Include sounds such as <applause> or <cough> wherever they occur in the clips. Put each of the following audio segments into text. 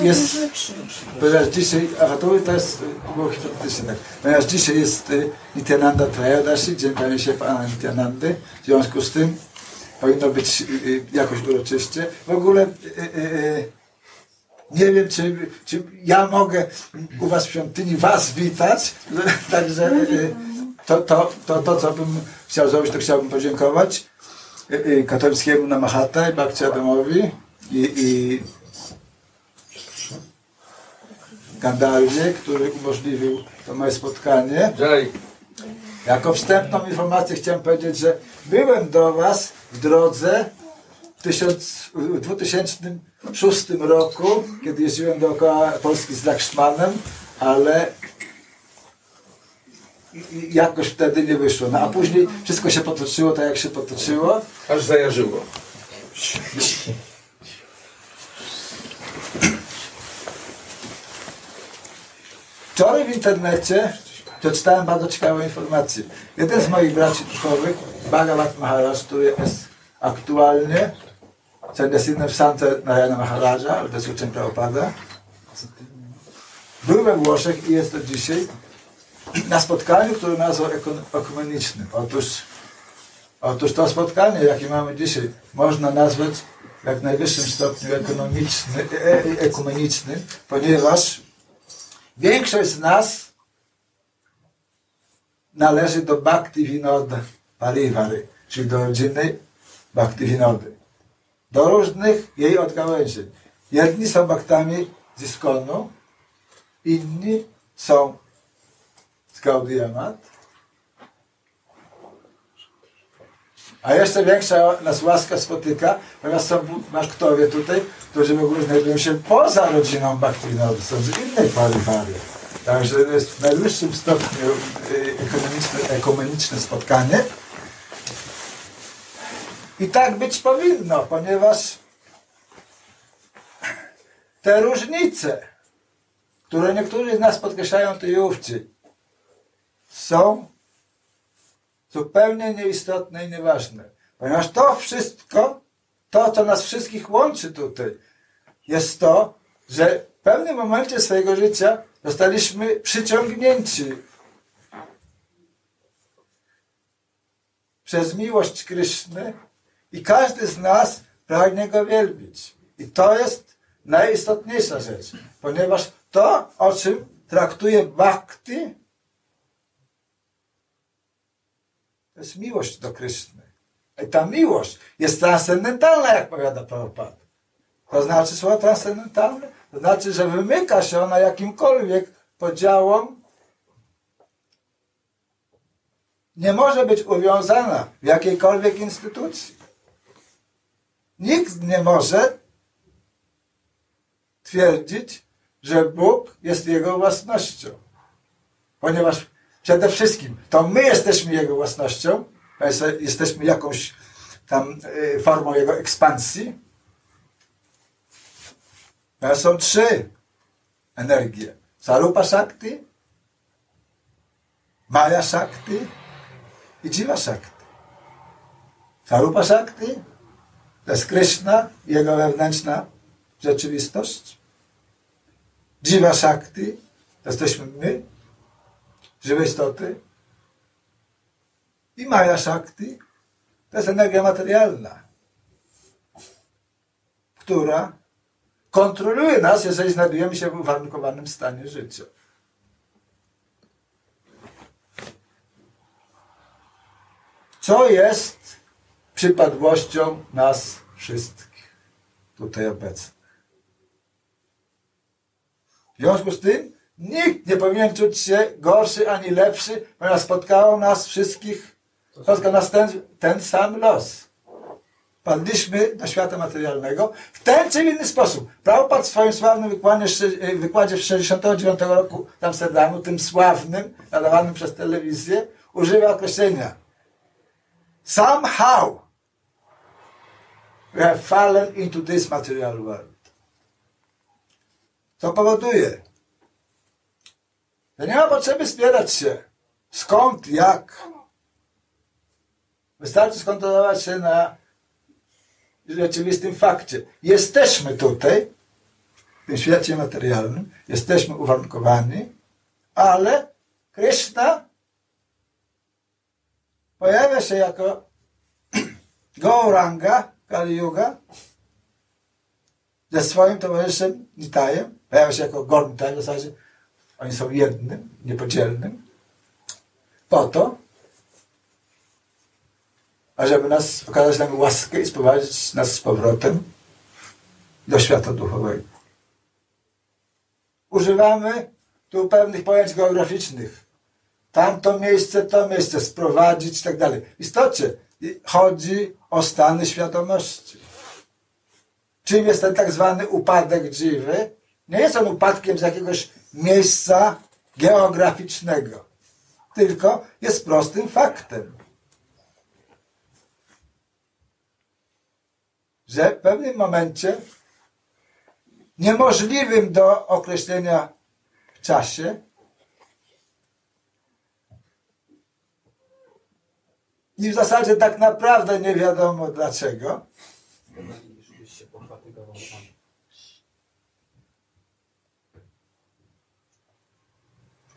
jest, ponieważ dzisiaj, a to, to jest, było hipotetycznie tak, ponieważ dzisiaj jest y, Nityananda Trayodashi, dzień pamięci Pana Nityanandy, w związku z tym powinno być y, y, jakoś uroczyście. W ogóle nie wiem, czy, czy ja mogę u Was w świątyni Was witać, <laughs> także to, to, to, to, co bym chciał zrobić, to chciałbym podziękować katolickiemu Namahata i Bakci Adamowi i, i Gandalwie, który umożliwił to moje spotkanie. Jako wstępną informację chciałem powiedzieć, że byłem do Was w drodze w 2006 roku, kiedy jeździłem dookoła Polski z Lakshmanem, ale jakoś wtedy nie wyszło. No a później wszystko się potoczyło tak, jak się potoczyło. Aż zajarzyło. <laughs> Wczoraj w internecie przeczytałem bardzo ciekawą informację. Jeden z moich braci duchowych, Bhagavat Maharaj, który jest aktualnie w Sance Narayana Maharaja, ale to jest uczeń Prabhupada, był we Włoszech i jest to dzisiaj na spotkaniu, które nazwał ekumenicznym. Otóż, otóż to spotkanie, jakie mamy dzisiaj, można nazwać jak w najwyższym stopniu ekonomiczny, e, e, ekumenicznym, ponieważ większość z nas należy do Bhakti Vinod Parivary, czyli do rodziny Bhakti Vinody. Do różnych jej odgałęzień. Jedni są baktami z Iskonu, inni są z Gaudiamat, A jeszcze większa nas łaska spotyka, ponieważ są Bhaktowie tutaj, którzy w ogóle znajdują się poza rodziną Bhaktivinowy, są z innej parifary. Także to jest w najwyższym stopniu y, ekonomiczne, ekumeniczne spotkanie. I tak być powinno, ponieważ te różnice, które niektórzy z nas podkreślają tu i są zupełnie nieistotne i nieważne. Ponieważ to wszystko, to co nas wszystkich łączy tutaj, jest to, że w pewnym momencie swojego życia zostaliśmy przyciągnięci przez miłość Kryszny i każdy z nas pragnie Go wielbić. I to jest najistotniejsza rzecz, ponieważ to, o czym traktuje Bhakti, To jest miłość do Kryszny. I ta miłość jest transcendentalna, jak powiada Prabhupada. To znaczy słowo transcendentalne? To znaczy, że wymyka się ona jakimkolwiek podziałom. Nie może być uwiązana w jakiejkolwiek instytucji. Nikt nie może twierdzić, że Bóg jest jego własnością. Ponieważ Przede wszystkim to my jesteśmy Jego własnością, jesteśmy jakąś tam y, formą Jego ekspansji. To są trzy energie. Sarupa Shakti, Maya Shakti i Jiva Shakti. Sarupa Shakti to jest Krishna, Jego wewnętrzna rzeczywistość. Jiva Shakti to jesteśmy my, żywe istoty. I Maya Shakti to jest energia materialna, która kontroluje nas, jeżeli znajdujemy się w uwarunkowanym stanie życia. Co jest przypadłością nas wszystkich tutaj obecnych. W związku z tym Nikt nie powinien czuć się gorszy ani lepszy, ponieważ spotkało nas wszystkich, spotkał nas ten, ten sam los. Padliśmy do świata materialnego w ten czy inny sposób. Prabhupada w swoim sławnym wykładzie, wykładzie w 69 roku w Amsterdamu, tym sławnym, nadawanym przez telewizję, używa określenia Somehow we have fallen into this material world. Co powoduje, nie ma potrzeby spierać się. Skąd, jak. Wystarczy skontrolować się na rzeczywistym fakcie. Jesteśmy tutaj tym świecie materialnym, jesteśmy uwarunkowani, ale Krishna pojawia się jako <clears throat> Gauranga Kali Yuga ze swoim towarzyszem Nitajem, pojawia się jako Gornitaj w zasadzie, oni są jednym, niepodzielnym, po to, ażeby nas okazać nam łaskę i sprowadzić nas z powrotem do świata duchowego. Używamy tu pewnych pojęć geograficznych. Tamto miejsce, to miejsce, sprowadzić i tak dalej. W istocie chodzi o stany świadomości. Czym jest ten tak zwany upadek dziwy? Nie jest on upadkiem z jakiegoś miejsca geograficznego, tylko jest prostym faktem. Że w pewnym momencie niemożliwym do określenia w czasie i w zasadzie tak naprawdę nie wiadomo dlaczego.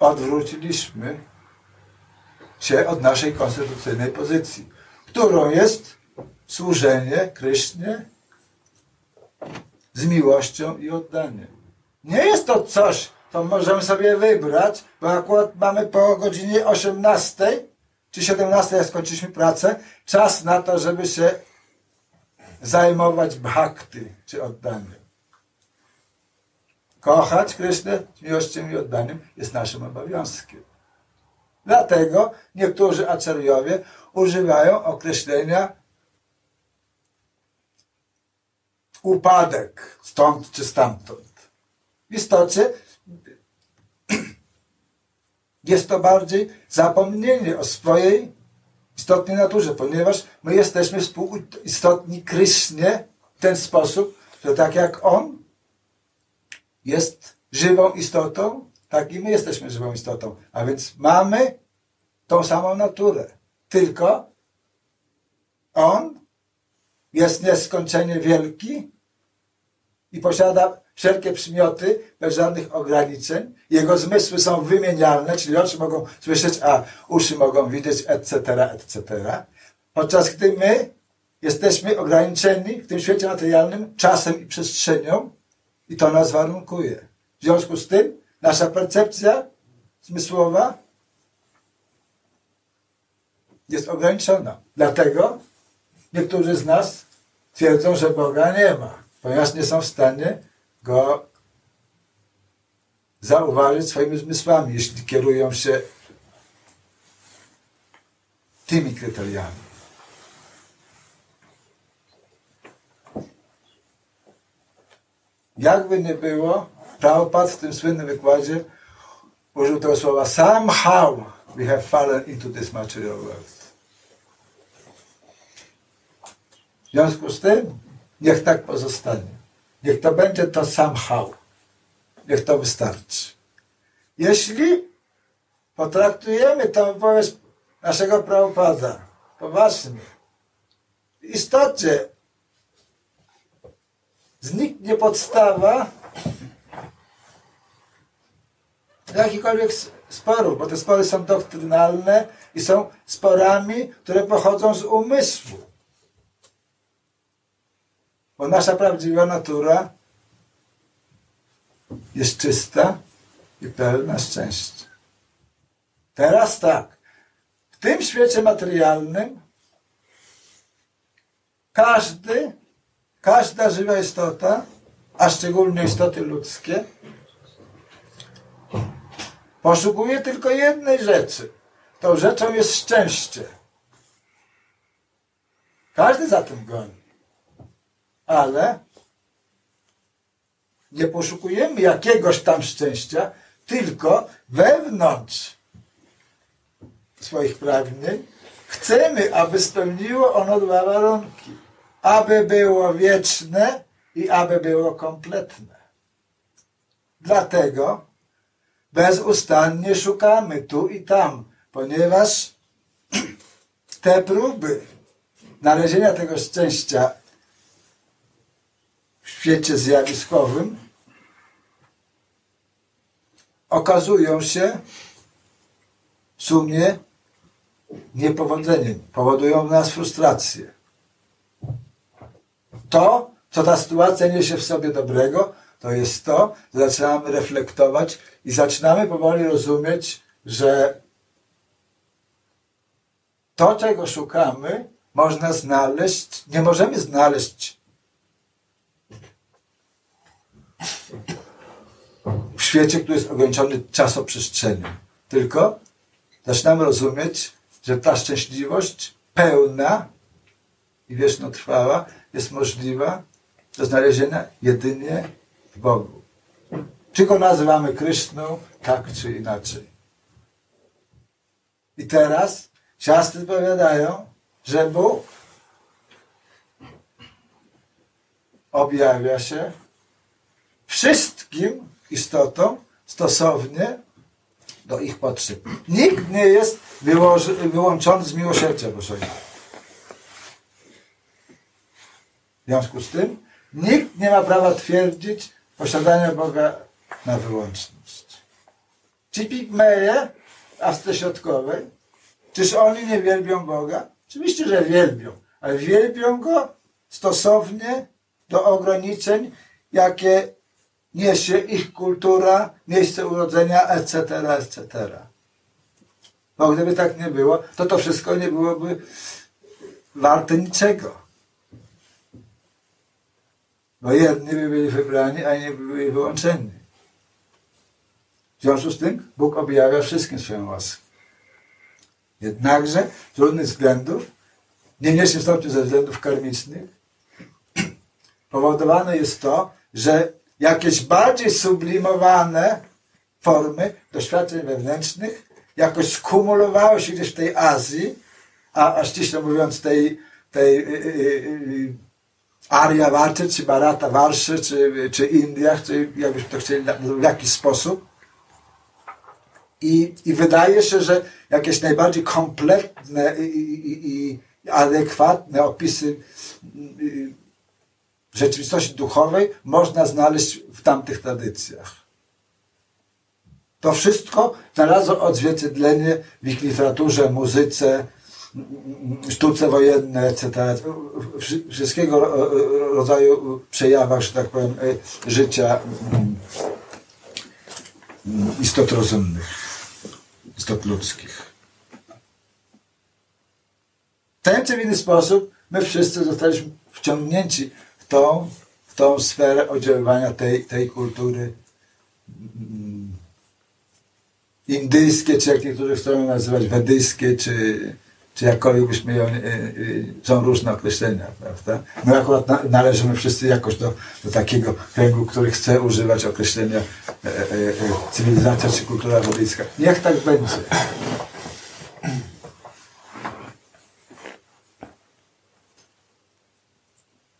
Odwróciliśmy się od naszej konstytucyjnej pozycji, którą jest służenie Krysznie z miłością i oddaniem. Nie jest to coś, co możemy sobie wybrać, bo akurat mamy po godzinie 18 czy 17, jak skończyliśmy pracę, czas na to, żeby się zajmować bhakty, czy oddaniem. Kochać Krysznę miłością i oddaniem jest naszym obowiązkiem. Dlatego niektórzy aczariowie używają określenia upadek stąd czy stamtąd. W istocie <clears throat> jest to bardziej zapomnienie o swojej istotnej naturze, ponieważ my jesteśmy współistotni Krysznie w ten sposób, że tak jak On jest żywą istotą, tak i my jesteśmy żywą istotą. A więc mamy tą samą naturę. Tylko On jest nieskończenie wielki i posiada wszelkie przymioty bez żadnych ograniczeń. Jego zmysły są wymienialne, czyli oczy mogą słyszeć, a uszy mogą widzieć, etc., etc. Podczas gdy my jesteśmy ograniczeni w tym świecie materialnym czasem i przestrzenią i to nas warunkuje. W związku z tym nasza percepcja zmysłowa jest ograniczona. Dlatego niektórzy z nas twierdzą, że Boga nie ma, ponieważ nie są w stanie go zauważyć swoimi zmysłami, jeśli kierują się tymi kryteriami. Jakby nie było, Prabhupada w tym słynnym wykładzie użył tego słowa somehow we have fallen into this material world. W związku z tym niech tak pozostanie. Niech to będzie to somehow. Niech to wystarczy. Jeśli potraktujemy tę wypowiedź naszego prawopada poważnie, w istocie zniknie podstawa jakichkolwiek sporów, bo te spory są doktrynalne i są sporami, które pochodzą z umysłu. Bo nasza prawdziwa natura jest czysta i pełna szczęścia. Teraz tak. W tym świecie materialnym każdy, każda żywa istota, a szczególnie istoty ludzkie, poszukuje tylko jednej rzeczy. Tą rzeczą jest szczęście. Każdy za tym goni ale nie poszukujemy jakiegoś tam szczęścia, tylko wewnątrz swoich pragnień chcemy, aby spełniło ono dwa warunki. Aby było wieczne i aby było kompletne. Dlatego bezustannie szukamy tu i tam, ponieważ <clears throat> te próby znalezienia tego szczęścia w świecie zjawiskowym okazują się w sumie niepowodzeniem. Powodują w nas frustrację. To, co ta sytuacja niesie w sobie dobrego, to jest to, że zaczynamy reflektować i zaczynamy powoli rozumieć, że to, czego szukamy, można znaleźć, nie możemy znaleźć w świecie, który jest ograniczony czasoprzestrzenią. Tylko zaczynamy rozumieć, że ta szczęśliwość pełna i wiecznotrwała jest możliwa do znalezienia jedynie w Bogu. Czy go nazywamy Kryszną, tak czy inaczej. I teraz siastry powiadają, że Bóg objawia się wszystkim istotom stosownie do ich potrzeb. Nikt nie jest wyłączony z miłosierdzia Bożego. W związku z tym nikt nie ma prawa twierdzić posiadania Boga na wyłączność. Ci pigmeje w Środkowej, czyż oni nie wielbią Boga? Oczywiście, że wielbią, ale wielbią Go stosownie do ograniczeń, jakie niesie ich kultura, miejsce urodzenia, etc., etc. Bo gdyby tak nie było, to to wszystko nie byłoby warte niczego. Bo jedni by byli wybrani, a inni by byli wyłączeni. W związku z tym Bóg objawia wszystkim swoją łaskę. Jednakże z różnych względów, nie mniejszym stopniu ze względów karmicznych, <clears throat> powodowane jest to, że jakieś bardziej sublimowane formy doświadczeń wewnętrznych jakoś skumulowały się gdzieś w tej Azji, a, a ściśle mówiąc tej, tej yy, yy, Arya Warczy, czy Barata Warszy, czy, czy Indiach, czy jakbyśmy to chcieli w jakiś sposób. I, I wydaje się, że jakieś najbardziej kompletne i, i, i adekwatne opisy yy, rzeczywistości duchowej można znaleźć w tamtych tradycjach. To wszystko znalazło odzwierciedlenie w ich literaturze, muzyce, sztuce wojennej, etc. Wszystkiego rodzaju przejawach, że tak powiem, życia istot rozumnych, istot ludzkich. W ten czy inny sposób my wszyscy zostaliśmy wciągnięci tą, w tą sferę oddziaływania tej, tej kultury mm, indyjskie, czy jak niektórzy chcą nazywać wedyjskie, czy, czy jakkolwiek byśmy ją, e, e, są różne określenia, prawda? My akurat należymy wszyscy jakoś do, do takiego kręgu, który chce używać określenia e, cywilizacja czy kultura wedyjska. Niech tak będzie.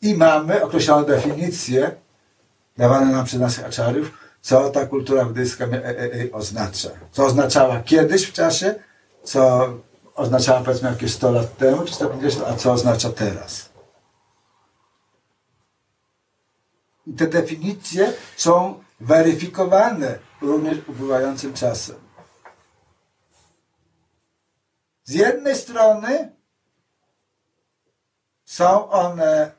I mamy określoną definicję dawane nam przez naszych aczariów, co ta kultura buddyjska e, e, e, oznacza. Co oznaczała kiedyś w czasie, co oznaczała powiedzmy jakieś 100 lat temu, czy 150, a co oznacza teraz. I te definicje są weryfikowane również upływającym czasem. Z jednej strony są one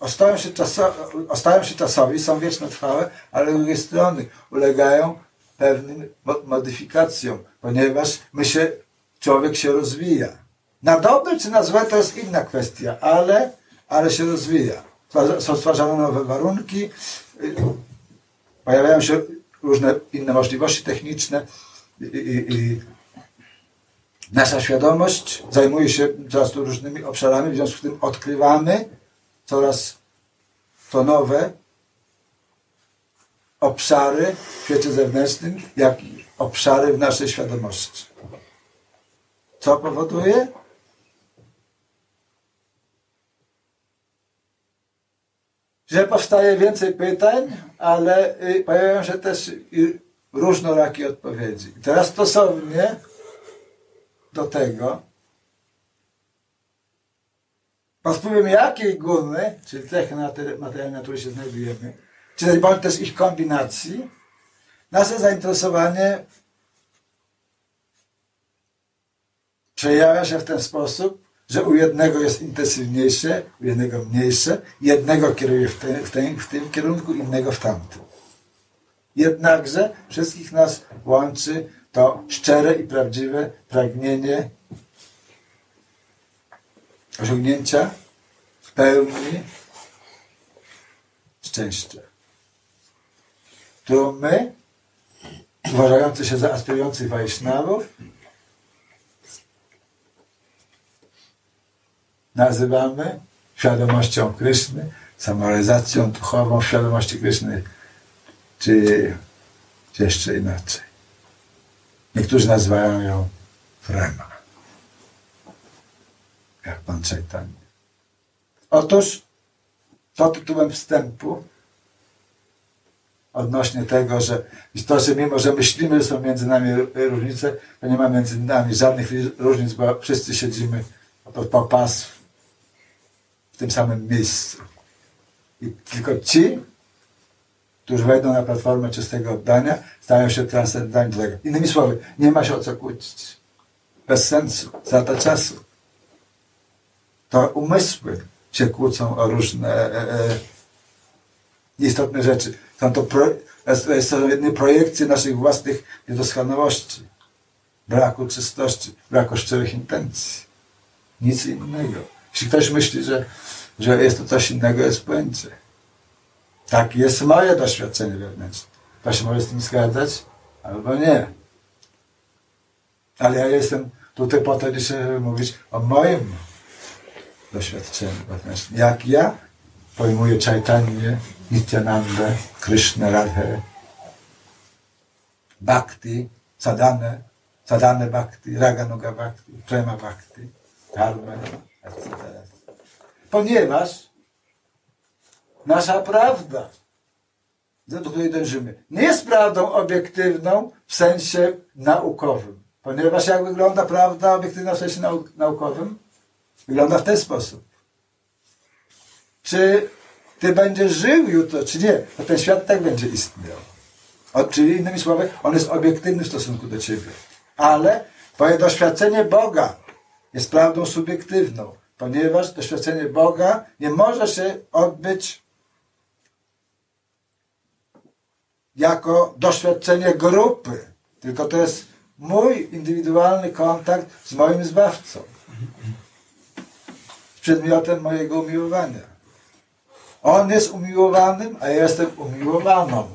ostają się, czaso, ostają się czasowi, są wiecznotrwałe, ale z drugiej strony ulegają pewnym modyfikacjom, ponieważ my się, człowiek się rozwija. Na dobre czy na złe to jest inna kwestia, ale, ale się rozwija. Są stwarzane nowe warunki, pojawiają się różne inne możliwości techniczne i, i, i nasza świadomość zajmuje się coraz różnymi obszarami, w związku z tym odkrywamy coraz to nowe obszary w świecie zewnętrznym, jak i obszary w naszej świadomości. Co powoduje? Że powstaje więcej pytań, ale y, pojawiają się też różnorakie odpowiedzi. I teraz stosownie do tego pod wpływem jakiej gumy, czyli cechy materialnej, na której się znajdujemy, czy bądź też ich kombinacji, Nasze zainteresowanie przejawia się w ten sposób, że u jednego jest intensywniejsze, u jednego mniejsze, jednego kieruje w, w, w tym kierunku, innego w tamtym. Jednakże wszystkich nas łączy to szczere i prawdziwe pragnienie osiągnięcia pełni szczęścia, którą my, uważający się za aspirujących Wajsznawów, nazywamy świadomością Kryszny, samorealizacją duchową świadomości Kryszny, czy, czy jeszcze inaczej. Niektórzy nazywają ją Frema, jak pan Czajtanie. Otóż to tytułem wstępu odnośnie tego, że że mimo, że myślimy, że są między nami różnice, to nie ma między nami żadnych różnic, bo wszyscy siedzimy po pas w tym samym miejscu. I tylko ci, którzy wejdą na platformę czystego oddania, stają się transcendentami tego. Innymi słowy, nie ma się o co kłócić. Bez sensu, zata czasu. To umysły się kłócą o różne e, e, istotne rzeczy. Są to, pro, jest to projekcje naszych własnych niedoskonałości, braku czystości, braku szczerych intencji. Nic innego. Jeśli ktoś myśli, że, że jest to coś innego, jest pojęcie. Tak jest moje doświadczenie wewnętrzne. To się może z tym zgadzać, albo nie. Ale ja jestem tutaj po to żeby mówić o moim doświadczeniu wewnętrznym. Jak ja pojmuję Chaitanya, Nityananda, Krishna, Radhe, Bhakti, Sadhana, Sadhana Bhakti, Raganuga Bhakti, Prema Bhakti, Karma, etc. Ponieważ nasza prawda, do której dążymy, nie jest prawdą obiektywną w sensie naukowym. Ponieważ jak wygląda prawda obiektywna w sensie naukowym? Wygląda w ten sposób. Czy ty będziesz żył jutro, czy nie? To ten świat tak będzie istniał. O, czyli innymi słowy, on jest obiektywny w stosunku do ciebie. Ale twoje doświadczenie Boga jest prawdą subiektywną, ponieważ doświadczenie Boga nie może się odbyć jako doświadczenie grupy, tylko to jest mój indywidualny kontakt z moim Zbawcą przedmiotem mojego umiłowania. On jest umiłowanym, a ja jestem umiłowaną,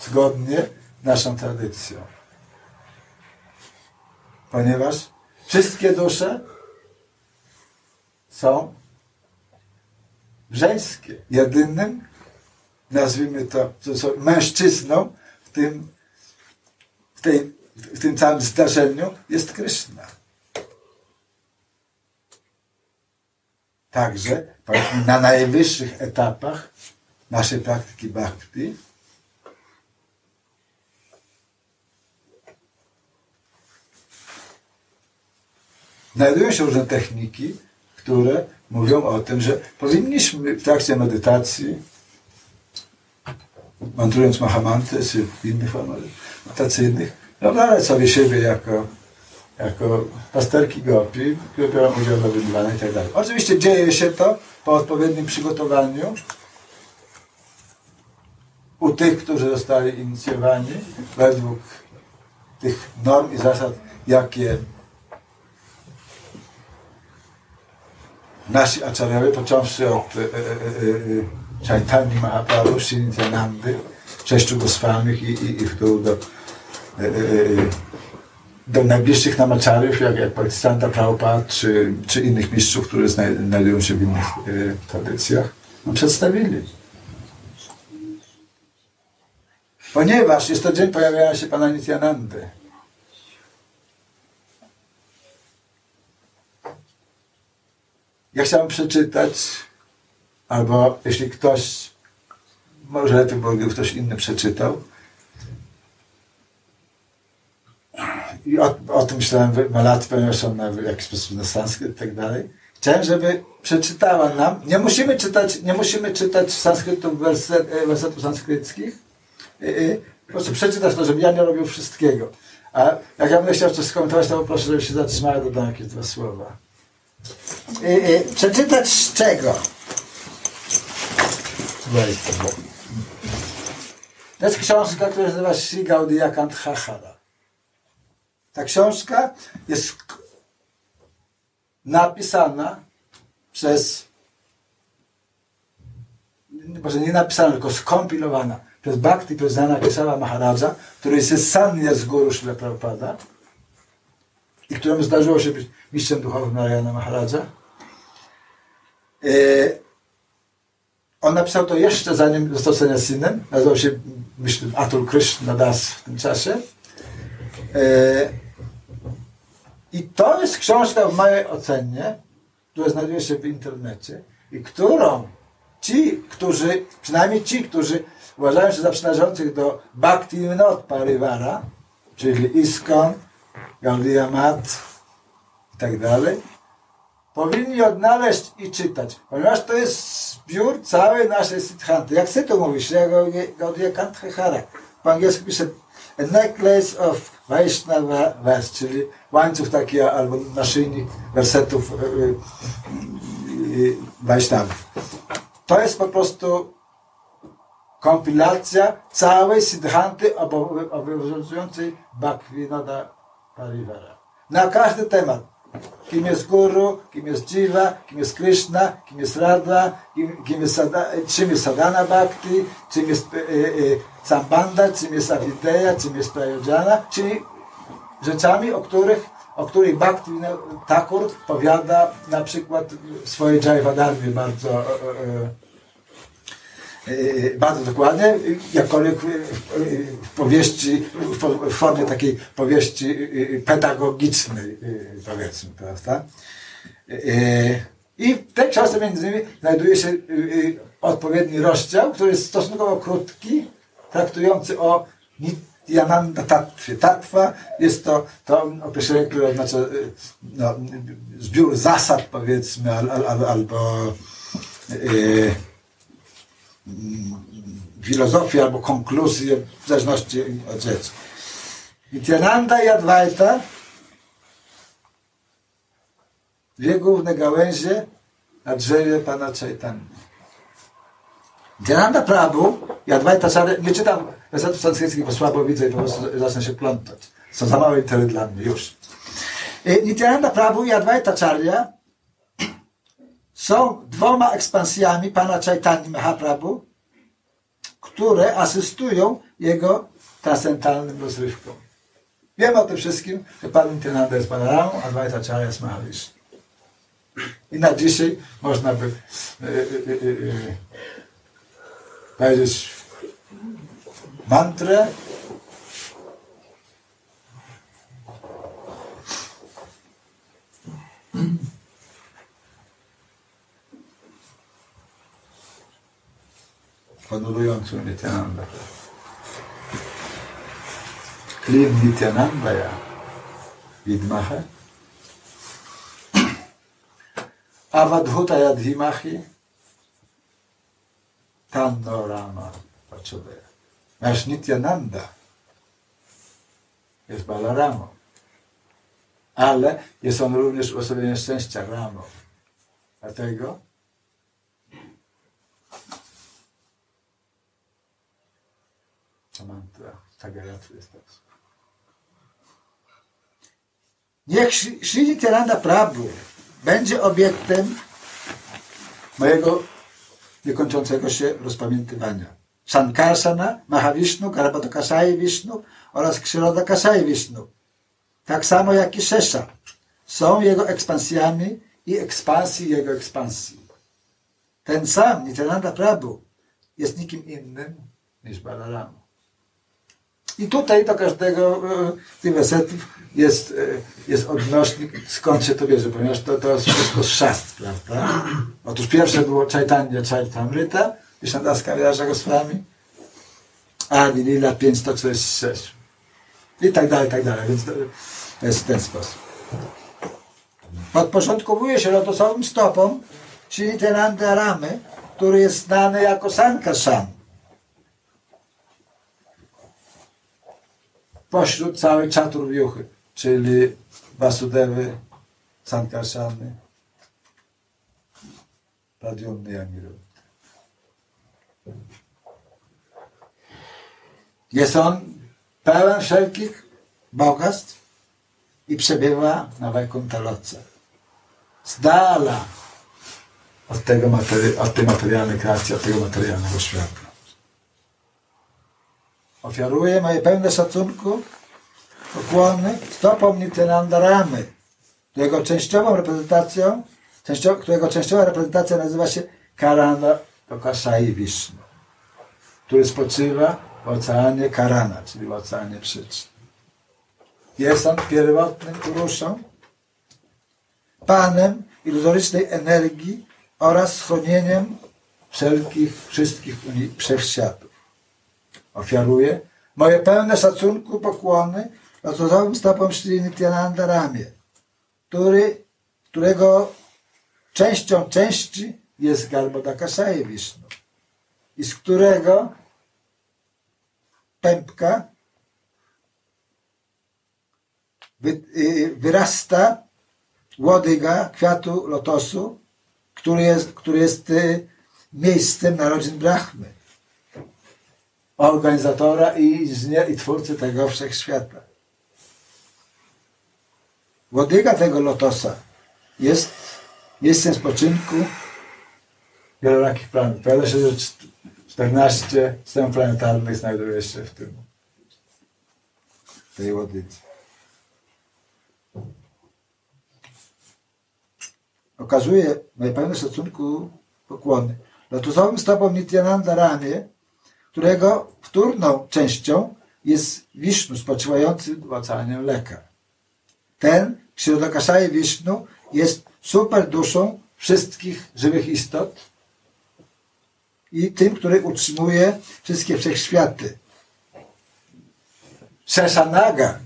zgodnie z naszą tradycją. Ponieważ wszystkie dusze są żeńskie. Jedynym, nazwijmy to, mężczyzną w tym, w, tej, w tym całym zdarzeniu jest Kryszna. Także na najwyższych etapach naszej praktyki bhakti znajdują się różne techniki, które mówią o tym, że powinniśmy w trakcie medytacji, mantrując Mahamanty, czy innych formach medytacyjnych, wyobrażać sobie siebie jako jako pasterki gopi, które biorą udział w wydywaniu i tak. Oczywiście dzieje się to po odpowiednim przygotowaniu u tych, którzy zostali inicjowani według tych norm i zasad, jakie nasi acharyowie, począwszy od e, e, e, Chaitanya Mahaprabhu, Shinityanandy, sześciu Goswamich i, i, i w dół do e, e, do najbliższych namaczariów, jak, jak Pakistanta Prabhupada, czy, czy innych mistrzów, które znajdują się w innych tradycjach, no, przedstawili. Ponieważ jest to dzień pojawienia się Pana Nityanandy. Ja chciałem przeczytać, albo jeśli ktoś, może lepiej, bo ktoś inny przeczytał, i o, o tym myślałem lat, ponieważ on w jakiś sposób na sanskryt i tak dalej. Chciałem, żeby przeczytała nam. Nie musimy czytać, nie musimy czytać sanskrytów, werset, e, wersetów sanskryckich. Po prostu przeczytać to, żebym ja nie robił wszystkiego. A jak ja będę chciał coś skomentować, to poproszę, żeby się zatrzymała, dodam jakieś dwa słowa. Y, y, przeczytać z czego? To jest książka, która się nazywa Sri Gaudiya Kanthahara. Ta książka jest napisana przez, może nie napisana, tylko skompilowana przez Bhakti Prezana Kesava Maharaja, który jest sam z guru Śrila Prabhupada i któremu zdarzyło się być mistrzem duchowym Narayana Maharaja. E, on napisał to jeszcze zanim został synem. Nazywał się, myślę, Atul Krishna Das w tym czasie. E, I to jest książka w mojej ocenie, która znajduje się w internecie i którą ci, którzy, przynajmniej ci, którzy uważają się za przynależących do Bhakti Vinod Parivara, czyli Iskon, Gaudiya Mat tak dalej, powinni odnaleźć i czytać, ponieważ to jest zbiór całej naszej Siddhanty. Jak ty to mówisz? Ja Gaudiya Kanthahara. Po angielsku pisze A necklace of Vaishnava verse, czyli łańcuch taki albo naszyjnik wersetów yy, yy, Vaishnavów. To jest po prostu kompilacja całej Siddhanty obo- obowiązującej Bhaktivinoda Parivara. Na każdy temat. Kim jest Guru, kim jest Jiva, kim jest Krishna, kim jest Radha, kim, kim jest sada, czym jest Sadhana Bhakti, czym jest e, e, Sambandha, czym jest Avideya, czym jest Prayojana, czyli rzeczami, o których, o których Bhakti Thakur powiada na przykład w swojej Jaivadarmie bardzo e, e, e, bardzo dokładnie, jakkolwiek w- powieści, w formie takiej powieści e, pedagogicznej, e, powiedzmy, prawda? E, I w tej książce między innymi znajduje się e, e, odpowiedni rozdział, który jest stosunkowo krótki, traktujący o Nityananda Tattwie. Tattwa jest to, to określenie, które oznacza e, no, zbiór zasad, powiedzmy, al, al, al, albo e, filozofię albo konkluzję, w zależności od rzeczy. Nityananda i Advaita, dwie główne gałęzie na drzewie Pana Chaitanya. Nityananda Prabhu i Advaita Acharya, nie czytam wersetów sanskryckich, bo słabo widzę i po prostu zacznę się plątać. Są za małe litery dla mnie, już. Nityananda Prabhu i Advaita Acharya są dwoma ekspansjami Pana Chaitanya Mahaprabhu, które asystują jego transcendentalnym rozrywkom. Wiemy o tym wszystkim, że Pan Nityananda jest Panaramą, a Advaita Acharya jest Mahavishnu. I na dzisiaj można by y, y, powiedzieć mantrę honorującą Nityananda. Klim Nityanandaya Vidmaha Avadhutaya Dhimahi Tanno Rama Pachodaya. Nasz Nityananda jest Balaramą, ale jest on również uosobieniem szczęścia Ramą. Dlatego mantra, ta gayatri jest tak. Niech Shri Nityananda Prabhu będzie obiektem mojego niekończącego się rozpamiętywania. Sankarsana, Mahavishnu, Garbhodakasai Vishnu oraz Kshirodakasai Vishnu. Tak samo jak i Shesha. Są jego ekspansjami I ekspansji jego ekspansji. Ten sam Nityananda Prabhu Jest nikim innym niż Balarama. I tutaj do każdego e, z tych wersetów jest, e, jest odnośnik, skąd się to bierze, ponieważ to, to jest wszystko szast, prawda? Otóż pierwsze było Chaitanya Charitamrita, Vishnadas Vyasa Goswami, a Lila 546. I tak dalej, i tak dalej. Więc to, jest w ten sposób. podporządkowuje się lotosowym stopom Shri Nityananda Ramy, który jest znany jako Sankarsan. Pośród całej czaturwiuchy, czyli Vasudewy, Sankarsany, Pradyumny Jamiru. Jest on pełen wszelkich bogactw i przebywa na Wajkuntalotce. Z dala od, tego materi- od tej materialnej kreacji, od tego materialnego świata. Ofiaruję moje pełne szacunku, pokłony stopom Nityanandaramy, którego częściową reprezentacją, częściowo, którego częściowa reprezentacja nazywa się Karana Kokashai Vishnu, który spoczywa w oceanie Karana, czyli w oceanie przyczyn. Jest on pierwotnym Puruszą, Panem iluzorycznej energii oraz schronieniem wszelkich, wszystkich wszechświatów. Ofiaruję moje pełne szacunku pokłony lotosowym stopom Sri Nityananda Ramie, który, którego częścią części jest Garbhodakasaya Vishnu i z którego pępka y, wyrasta łodyga kwiatu lotosu, który jest, który jest y, miejscem narodzin Brahmy, organizatora i, i twórcy tego wszechświata. Łodyga tego lotosa jest miejscem spoczynku wielorakich planów. Powiada się, że cz- 14 systemów planetarnych znajduje się w tym tej łodydze. okazuje moje pełne szacunku pokłony lotosowym stopom Nityananda Ramie, którego wtórną częścią jest Wisznu spoczywający w oceanie mleka. Ten, Kshirodakasai Wisznu, jest super duszą wszystkich żywych istot i tym, który utrzymuje wszystkie wszechświaty. Sheshanaga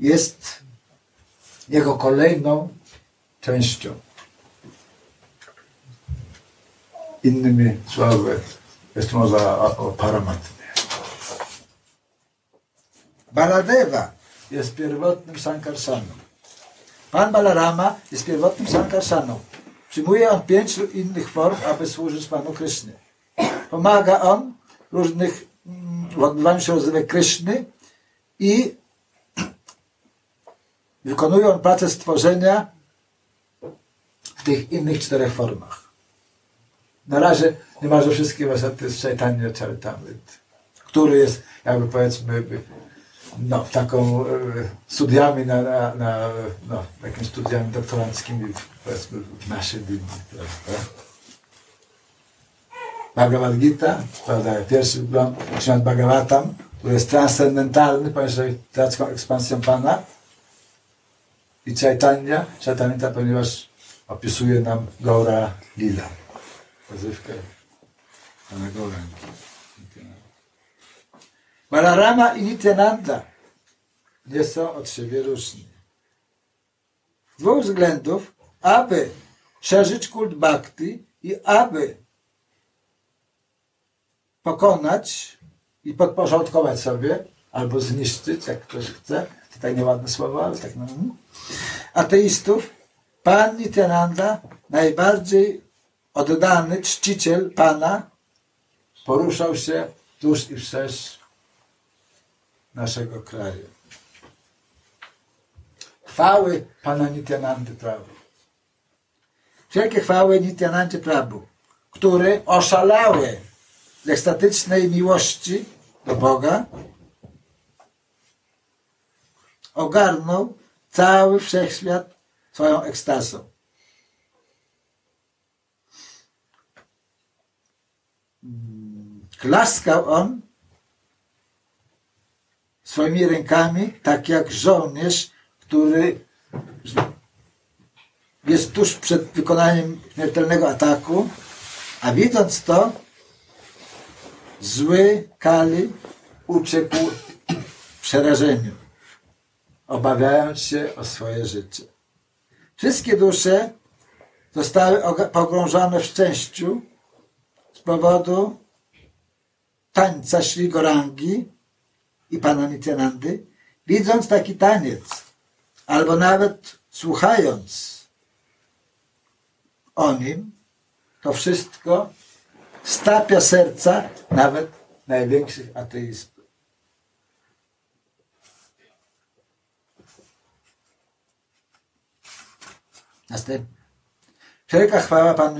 jest jego kolejną częścią. Innymi słowy, jest mowa o, o paramatmie. Baladeva jest pierwotnym Sankarsaną. Pan Balarama jest pierwotnym Sankarsaną. Przyjmuje on pięć innych form, aby służyć Panu Krysznie. Pomaga on różnych mm, w odbywaniu się rozrywek Kryszny i <clears throat> wykonuje on pracę stworzenia w tych innych czterech formach. Na razie niemalże wszystkie wersety z Chaitanya Charitamrita, który jest jakby powiedzmy no, taką e, studiami na, na, na no, jakimiś studiami doktoranckimi w, powiedzmy w naszej linii. Prawda? Bhagavad Gita, prawda, pierwszy Świąt Bhagavatam, który jest transcendentalny, ponieważ literacką ekspansją Pana i Chaitanya, Chaitanya, ponieważ opisuje nam Gaura Lila, Pana Gaurangi. Balarama i Nityananda nie są od siebie różni. Z dwóch względów, aby szerzyć kult bhakti i aby pokonać i podporządkować sobie, albo zniszczyć, jak ktoś chce, to tak nieładne słowo, ale tak no, ateistów, Pan Nityananda, najbardziej oddany czciciel Pana, poruszał się tuż i wszerz naszego kraju. Chwały Pana Nityanandy Prabhu. Wszelkie chwały Nityanandzie Prabhu, który oszalały z ekstatycznej miłości do Boga, ogarnął cały wszechświat swoją ekstazą. Klaskał on swoimi rękami, tak jak żołnierz, który jest tuż przed wykonaniem śmiertelnego ataku, a widząc to, zły Kali uciekł w przerażeniu, obawiając się o swoje życie. Wszystkie dusze zostały pogrążone w szczęściu z powodu tańca Sri Gorangi i Pana Nityanandy widząc taki taniec, albo nawet słuchając o nim, to wszystko stapia serca nawet największych ateistów. Następnie. Wszelka chwała Panu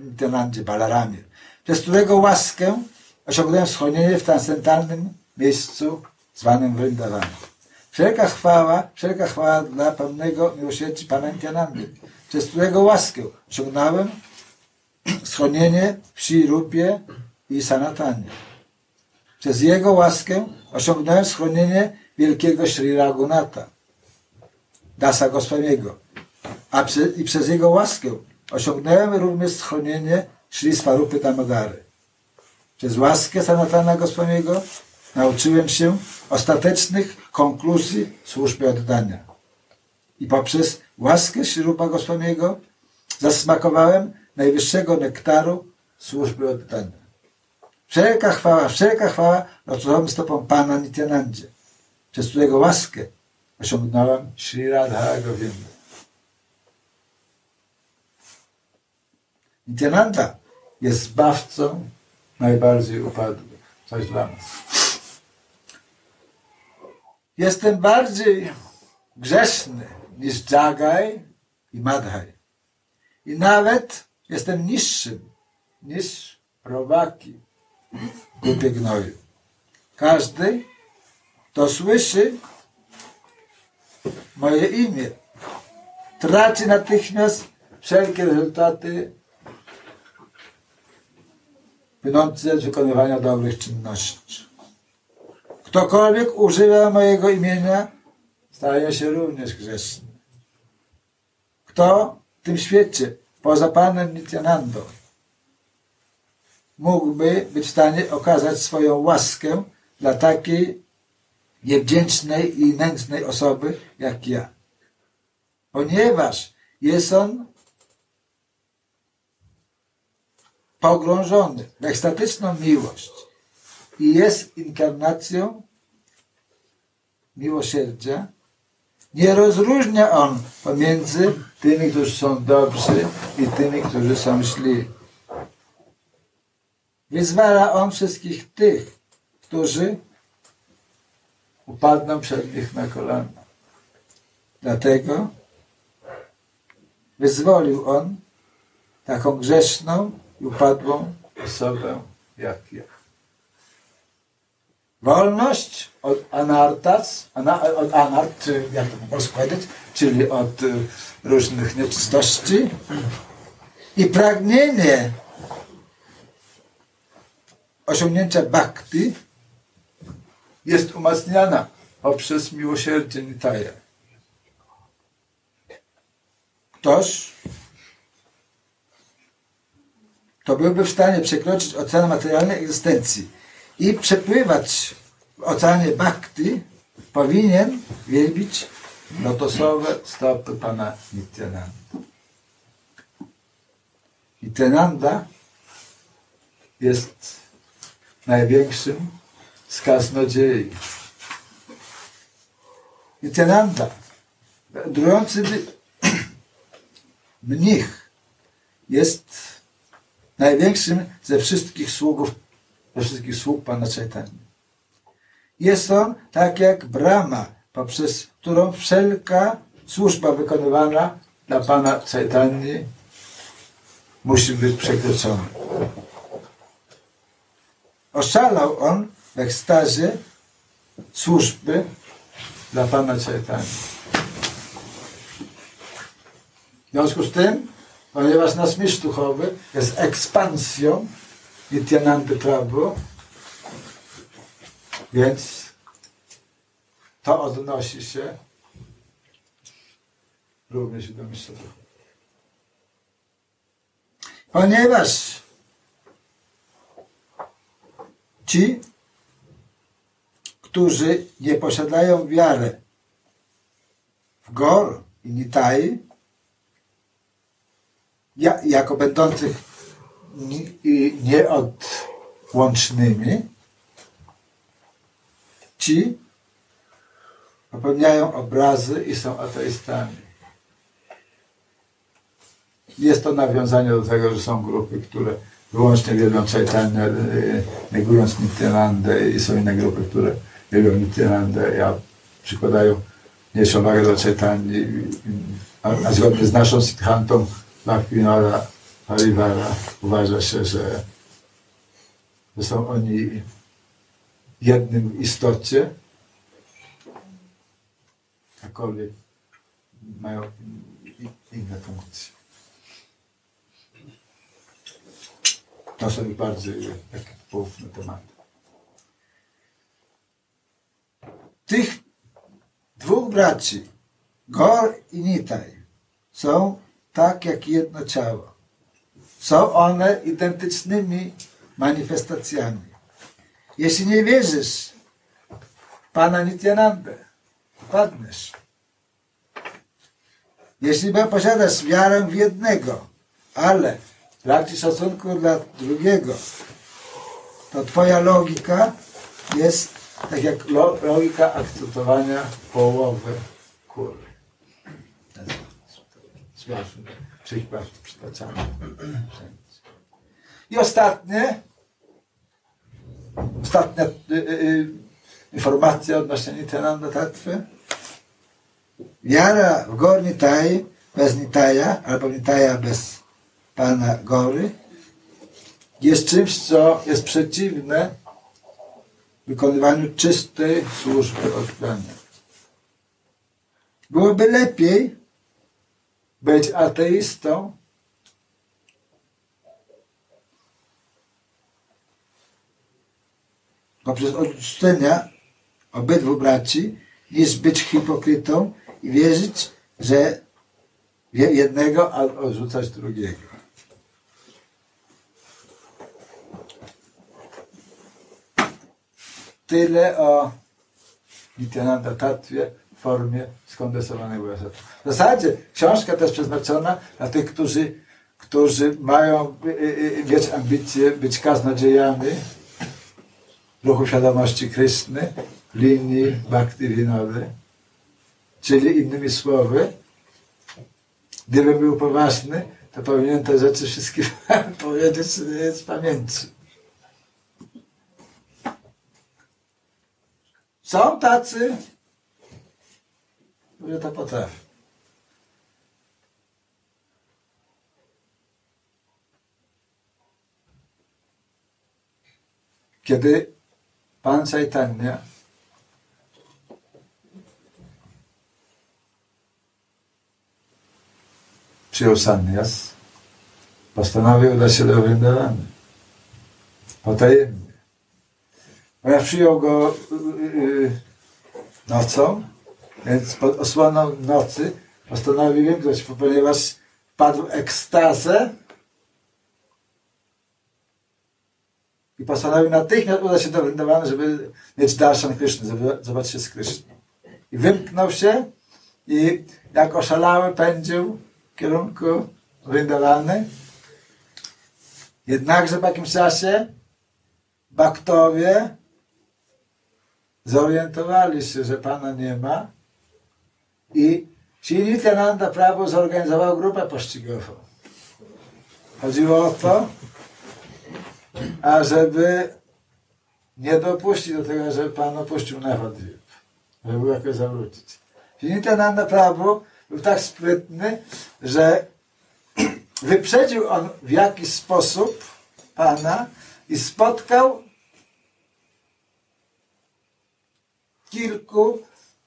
Nityanandzie Balaramie, przez którego łaskę osiągnąłem schronienie w transcendentalnym miejscu zwanym Vrindavan. Wszelka chwała, wszelka chwała dla pełnego miłosierdzia Pana Nityanandy, przez którego łaskę osiągnąłem schronienie w Shirupie i Sanatanie. Przez Jego łaskę osiągnąłem schronienie wielkiego Sri Raghunatha, Dasa Goswamiego, a prze, i przez Jego łaskę osiągnąłem również schronienie Sri Swarupy Damodary. Przez łaskę Sanatana Goswamiego nauczyłem się ostatecznych konkluzji służby oddania. I poprzez łaskę Śrupa Goswamiego zasmakowałem najwyższego nektaru służby oddania. Wszelka chwała, wszelka chwała lotowym stopą Pana Nityanandzie, przez którego łaskę osiągnąłem Sri Radha Govinda. Nityananda jest zbawcą najbardziej upadłych. Coś dla nas. Jestem bardziej grzeszny niż Jagaj i Madhaj. I nawet jestem niższym niż robaki głupie gnoju. Każdy, kto słyszy moje imię, traci natychmiast wszelkie rezultaty płynące z wykonywania dobrych czynności. Ktokolwiek używa mojego imienia, staje się również grzeszny. Kto w tym świecie, poza Panem Nityanandą, mógłby być w stanie okazać swoją łaskę dla takiej niewdzięcznej i nędznej osoby jak ja. Ponieważ jest on pogrążony w ekstatyczną miłość i jest inkarnacją miłosierdzia, nie rozróżnia on pomiędzy tymi, którzy są dobrzy i tymi, którzy są źli. Wyzwala on wszystkich tych, którzy upadną przed nich na kolana. Dlatego wyzwolił on taką grzeszną upadłą osobę jak ja. Wolność od anartas, ana, od anart, jak to powiedzieć, czyli od y, różnych nieczystości i pragnienie osiągnięcia bhakti jest umacniana poprzez miłosierdzie Nitaja. Ktoś, kto byłby w stanie przekroczyć ocean materialnej egzystencji i przepływać w oceanie bhakti, powinien wielbić lotosowe stopy Pana Nityananda. Nityananda jest największym z kaznodziei. Nityananda, wędrujący <clears throat> mnich, jest największym ze wszystkich sługów, ze wszystkich sług Pana Chaitanya. Jest on tak jak brama, poprzez którą wszelka służba wykonywana dla Pana Chaitanya musi być przekroczona. Oszalał on w ekstazie służby dla Pana Chaitanya. W związku z tym, ponieważ nasz mistrz duchowy jest ekspansją Nityanandy Prabhu, więc to odnosi się również do mistrza duchowego. Ponieważ ci, którzy nie posiadają wiary w Gor i Nitai, jako będących nieodłącznymi, ci popełniają obrazy i są ateistami. Jest to nawiązanie do tego, że są grupy, które wyłącznie wielbią Chaitanya, y, negując Nityanandę i są inne grupy, które wielbią Nityanandę, ja przykładają mniejszą wagę do Chaitanya, a, a zgodnie z naszą Siddhantą Bhaktivinoda Parivara uważa się, że, że są oni jednym w istocie, aczkolwiek mają inne funkcje. To są bardziej takie poufne tematy. Tych dwóch braci, Gor i Nitaj, są tak jak jedno ciało. Są one identycznymi manifestacjami. Jeśli nie wierzysz w Pana Nityanandę, padniesz. Jeśli posiadasz wiarę w jednego, ale brak szacunku dla drugiego, to twoja logika jest tak jak logika akceptowania połowy kury. Przykład przytaczamy. I ostatnie, ostatnia y, y, y, informacja odnośnie Nityananda Tattwy. Wiara w Gor Nitai bez Nitaja, albo Nitaja bez Pana Gory jest czymś, co jest przeciwne wykonywaniu czystej służby oddania. Byłoby lepiej być ateistą poprzez odrzucenia obydwu braci, niż być hipokrytą i wierzyć, że jednego, a odrzucać drugiego. Tyle o Nityananda Tattwie w formie skondensowanej USF. W zasadzie książka też przeznaczona dla tych, którzy, którzy mają y, y, y, mieć ambicje być kaznodziejami ruchu świadomości Krishny, linii Bhakti Vinody. Czyli innymi słowy, gdybym był poważny, to powinien te rzeczy wszystkie <laughs> powiedzieć z pamięci. Są tacy, którzy to potrafią. Kiedy Pan Chaitanya przyjął sannyas, postanowił się do Vrindavany. Potajemnie. Ponieważ przyjął go yy, nocą, więc pod osłoną nocy postanowił wygrać, ponieważ wpadł w ekstazę i postanowił natychmiast udać się do Vrindavany, żeby mieć dalszą Kryszny, zobaczyć się z Kryszną. I wymknął się i jak oszalały pędził w kierunku Vrindavany. Jednakże w jakimś czasie baktowie zorientowali się, że Pana nie ma i Ci Nityananda Prabhu zorganizował grupę pościgową. Chodziło o to, ażeby nie dopuścić do tego, żeby Pan opuścił Navadvip, żeby jakoś zawrócić. Nityananda Prabhu był tak sprytny, że wyprzedził on w jakiś sposób Pana i spotkał kilku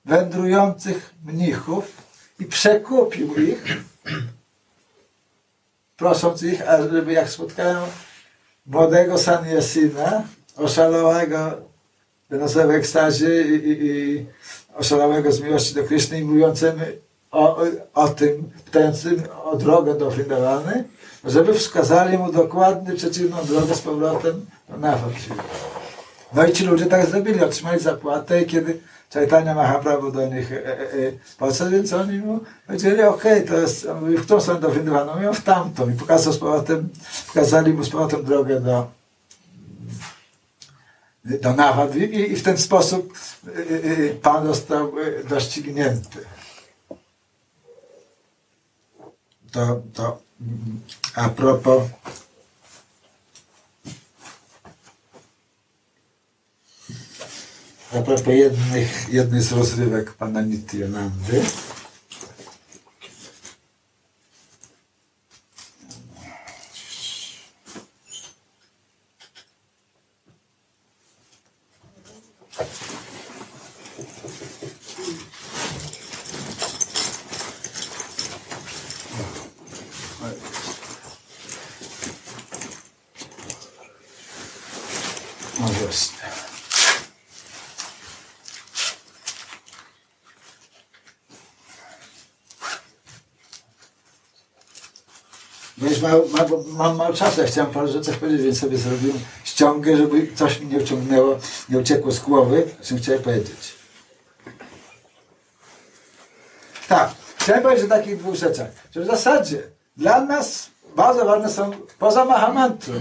wędrujących mnichów i przekupił ich, prosząc ich, ażeby jak spotkają młodego saniasyna, oszalałego, będącego w ekstazie i, i, i oszalałego z miłości do Kryszny i mówiącym o, o tym, pytającym o drogę do Vrindavany, żeby wskazali mu dokładnie przeciwną drogę z powrotem do Navadvipa. No i ci ludzie tak zrobili, otrzymali zapłatę i kiedy Chaitanya Mahaprabhu do nich e, e, e, podszedł, więc oni mu powiedzieli, okej, to jest, w którą stronę do Vindhavana? Mówią w tamtą i pokazał z powrotem, pokazali mu z powrotem drogę do, do nawad i, i w ten sposób y, y, Pan został y, doścignięty. To, to mm, a propos a propos jednych, jednej z rozrywek pana Nityanandy. No właśnie. Mam, mało czasu, ja chciałem parę rzeczy powiedzieć, więc sobie zrobiłem ściągę, żeby coś mi nie uciągnęło, nie uciekło z głowy, o czym chciałem powiedzieć. Tak, chciałem powiedzieć o takich dwóch rzeczach, że w zasadzie dla nas bardzo ważne są, poza Mahamantrą,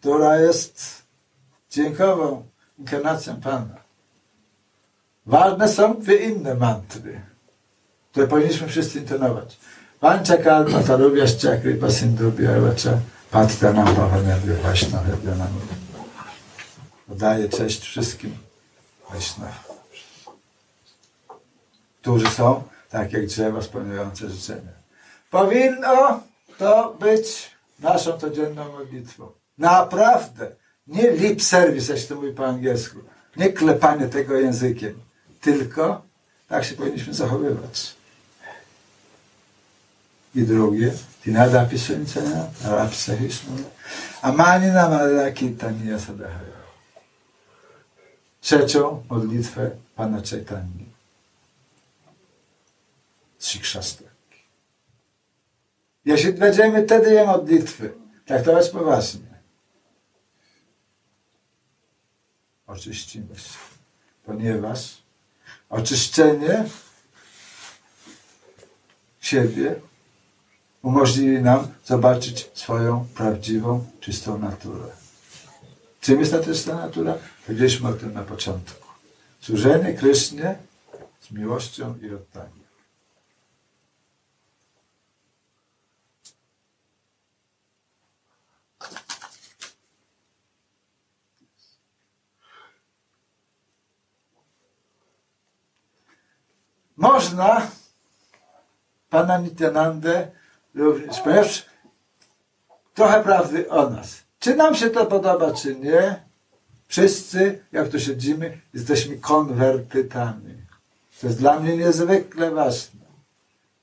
która jest dźwiękową inkarnacją Pana. Ważne są dwie inne mantry, które powinniśmy wszyscy intonować. Tarubhyascha Kripa Sindhubhya Vacha Pattanam Pavanebhyo Vaishnavebhyo Namo. Podaję cześć wszystkim Vaishnav, którzy są tak jak drzewa spełniające życzenia. Powinno to być naszą codzienną modlitwą. Naprawdę. Nie lip service, jak się to mówi po angielsku. Nie klepanie tego językiem. Tylko tak się powinniśmy zachowywać. I drugie, tinada pisuncena, arapsa hisnu, amanina malada kirtaniya sadahaya. Trzecią modlitwę Pana Czajtani. Sikshastra. Jeśli będziemy wtedy je modlitwy traktować poważnie, oczyścimy się, ponieważ oczyszczenie siebie umożliwi nam zobaczyć swoją prawdziwą, czystą naturę. Czym jest ta czysta natura? Powiedzieliśmy o tym na początku. Służenie Krysznie z miłością i oddaniem. Można Pana Nityanandę również, trochę prawdy o nas. Czy nam się to podoba, czy nie, wszyscy, jak tu siedzimy, jesteśmy konwertytami. To jest dla mnie niezwykle ważne.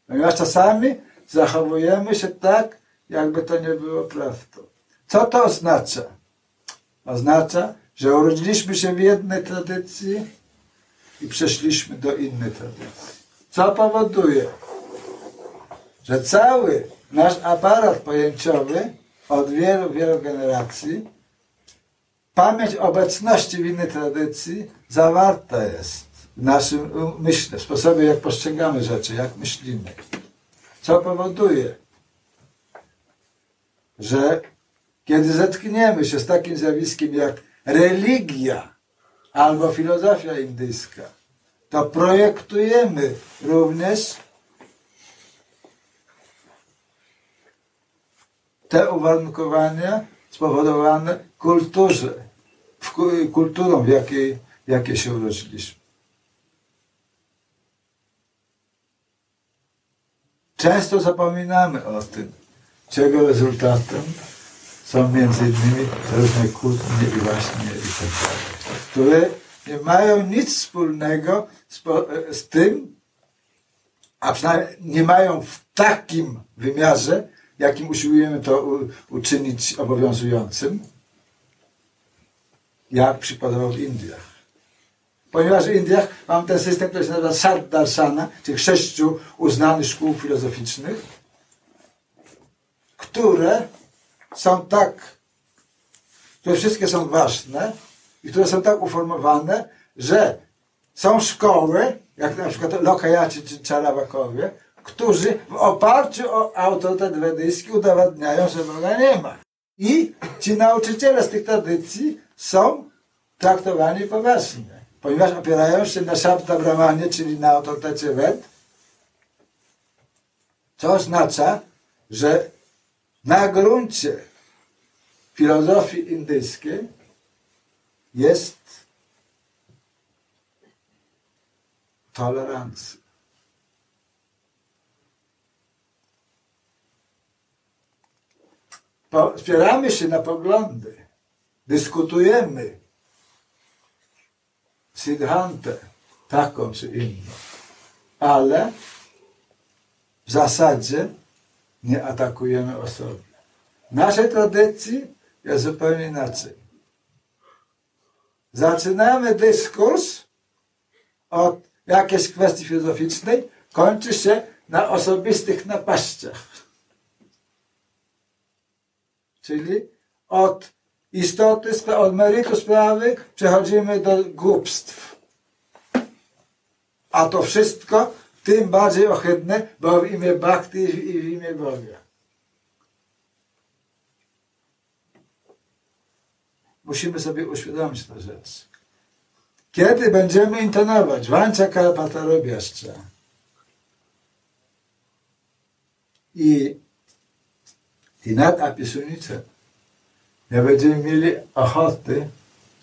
Ponieważ czasami zachowujemy się tak, jakby to nie było prawdą. Co to oznacza? Oznacza, że urodziliśmy się w jednej tradycji i przeszliśmy do innej tradycji. Co powoduje, że cały nasz aparat pojęciowy od wielu, wielu generacji, pamięć obecności w innej tradycji zawarta jest w naszym myśle, w sposobie, jak postrzegamy rzeczy, jak myślimy. Co powoduje, że kiedy zetkniemy się z takim zjawiskiem jak religia albo filozofia indyjska, to projektujemy również te uwarunkowania spowodowane kulturze, kulturą, w jakiej, w jakiej się urodziliśmy. Często zapominamy o tym, czego rezultatem są między innymi różne kłótnie i właśnie i tak dalej, które nie mają nic wspólnego z, z tym, a przynajmniej nie mają w takim wymiarze, jakim usiłujemy to uczynić obowiązującym, jak przykładowo w Indiach. Ponieważ w Indiach mam ten system, który się nazywa Sardarsana, tych sześciu uznanych szkół filozoficznych, które są tak, które wszystkie są ważne i które są tak uformowane, że są szkoły, jak na przykład Lokajaci czy Czarawakowie, którzy w oparciu o autorytet wedyjski udowadniają, że Boga nie ma. I ci nauczyciele z tych tradycji są traktowani poważnie, ponieważ opierają się na Shabda Brahmanie, czyli na autorytecie Ved, co oznacza, że na gruncie filozofii indyjskiej jest tolerancja. Spieramy się na poglądy, dyskutujemy Siddhantę, taką czy inną, ale w zasadzie nie atakujemy osoby. W naszej tradycji jest zupełnie inaczej. Zaczynamy dyskurs od jakiejś kwestii filozoficznej, kończy się na osobistych napaściach. Czyli od istoty, od meritu sprawy przechodzimy do głupstw. A to wszystko tym bardziej ohydne, bo w imię Bhakti i w imię Boga. Musimy sobie uświadomić tę rzecz. Kiedy będziemy intonować Wancia Kalpatarobiaszcza i Tinat Apisunice, nie będziemy mieli ochoty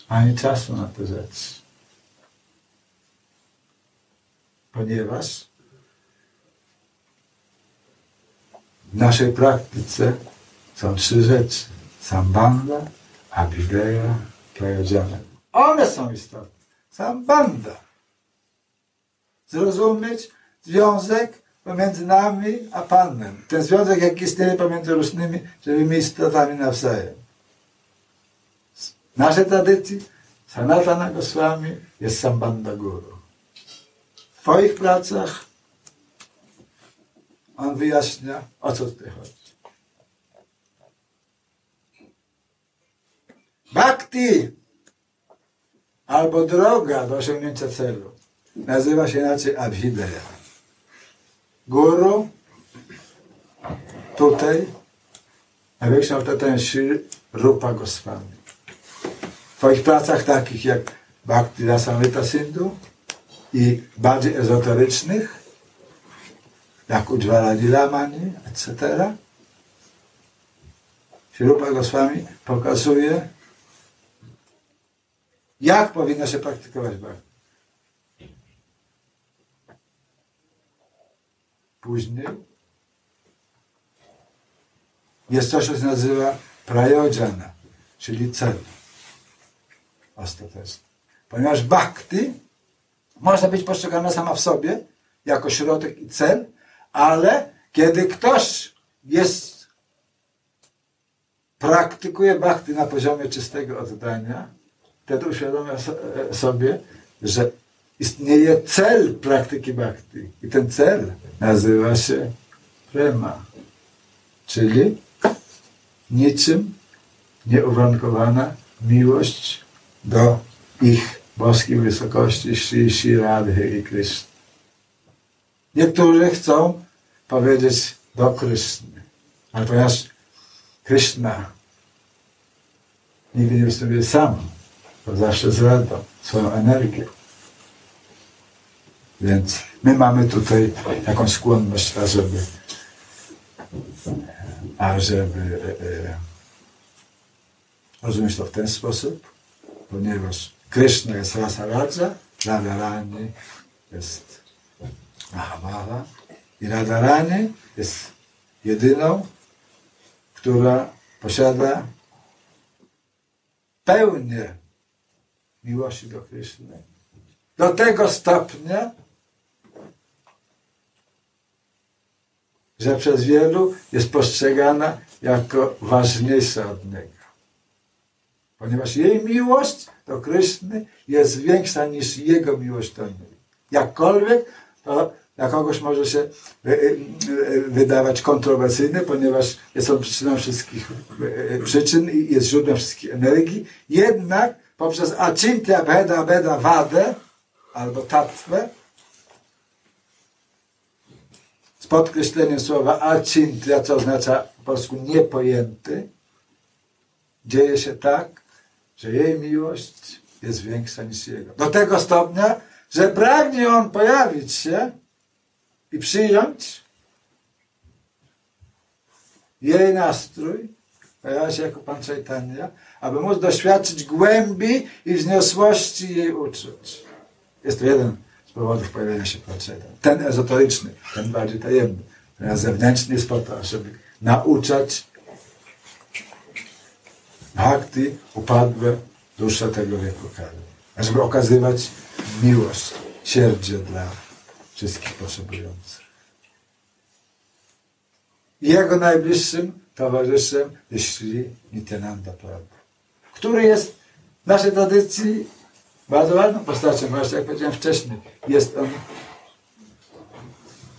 ani czasu na tę rzecz. Ponieważ w naszej praktyce są trzy rzeczy. Sambanda, Abhideya, Prayojana. One są istotne. Sambanda. Zrozumieć związek pomiędzy nami a Panem. Ten związek, jaki istnieje pomiędzy różnymi żywymi istotami nawzajem. W naszej tradycji Sanatana Goswami jest Sambanda Guru. W Twoich pracach on wyjaśnia, o co tutaj chodzi. Bhakti albo droga do osiągnięcia celu nazywa się inaczej Abhideya. Guru tutaj największym autorytetem jest Rupa Goswami. W Twoich pracach takich jak Bhakti Rasamrita Sindhu i bardziej ezoterycznych jak Ujjvala Dilamani, etc. Rupa Goswami pokazuje jak powinno się praktykować bhakti? Później jest coś, co się nazywa prajodżana, czyli cel ostateczny. Ponieważ bhakti może być postrzegana sama w sobie jako środek i cel, ale kiedy ktoś jest praktykuje bhakti na poziomie czystego oddania, wtedy uświadamia e, sobie, że istnieje cel praktyki bhakti. I ten cel nazywa się prema, czyli niczym nieuwarunkowana miłość do ich boskiej wysokości Shri Shri Radhy i Krishna. Niektórzy chcą powiedzieć do Krishny, ale ponieważ Krishna nigdy nie występuje sam, to zawsze zrada swoją energię. Więc my mamy tutaj jakąś skłonność, ażeby, ażeby e, e, rozumieć to w ten sposób, ponieważ Krishna jest rasa Radza, Radharani jest Mahamala i Radharani jest jedyną, która posiada pełnię miłości do Kryszny. Do tego stopnia, że przez wielu jest postrzegana jako ważniejsza od Niego. Ponieważ jej miłość do Kryszny jest większa niż Jego miłość do niej. Jakkolwiek to dla kogoś może się e, e, wydawać kontrowersyjne, ponieważ jest on przyczyną wszystkich e, przyczyn i jest źródłem wszystkich energii. Jednak poprzez acintya bheda beda wadę albo tatwę z podkreśleniem słowa acintya, co oznacza po polsku niepojęty, dzieje się tak, że jej miłość jest większa niż jego. Do tego stopnia, że pragnie on pojawić się i przyjąć jej nastrój, pojawia się jako Pan Chaitanya, aby móc doświadczyć głębi i wzniosłości jej uczuć. Jest to jeden powodów pojawienia się Chaitanya. Ten ezoteryczny, ten bardziej tajemny. Ten zewnętrzny jest po to, żeby nauczać bhakti upadłe dusze tego wieku karmy. Żeby okazywać miłość, sierdzie dla wszystkich potrzebujących. Jego najbliższym towarzyszem jest Sri Nityananda Prabhu, który jest w naszej tradycji bardzo ważną postacią, właśnie jak powiedziałem wcześniej. Jest on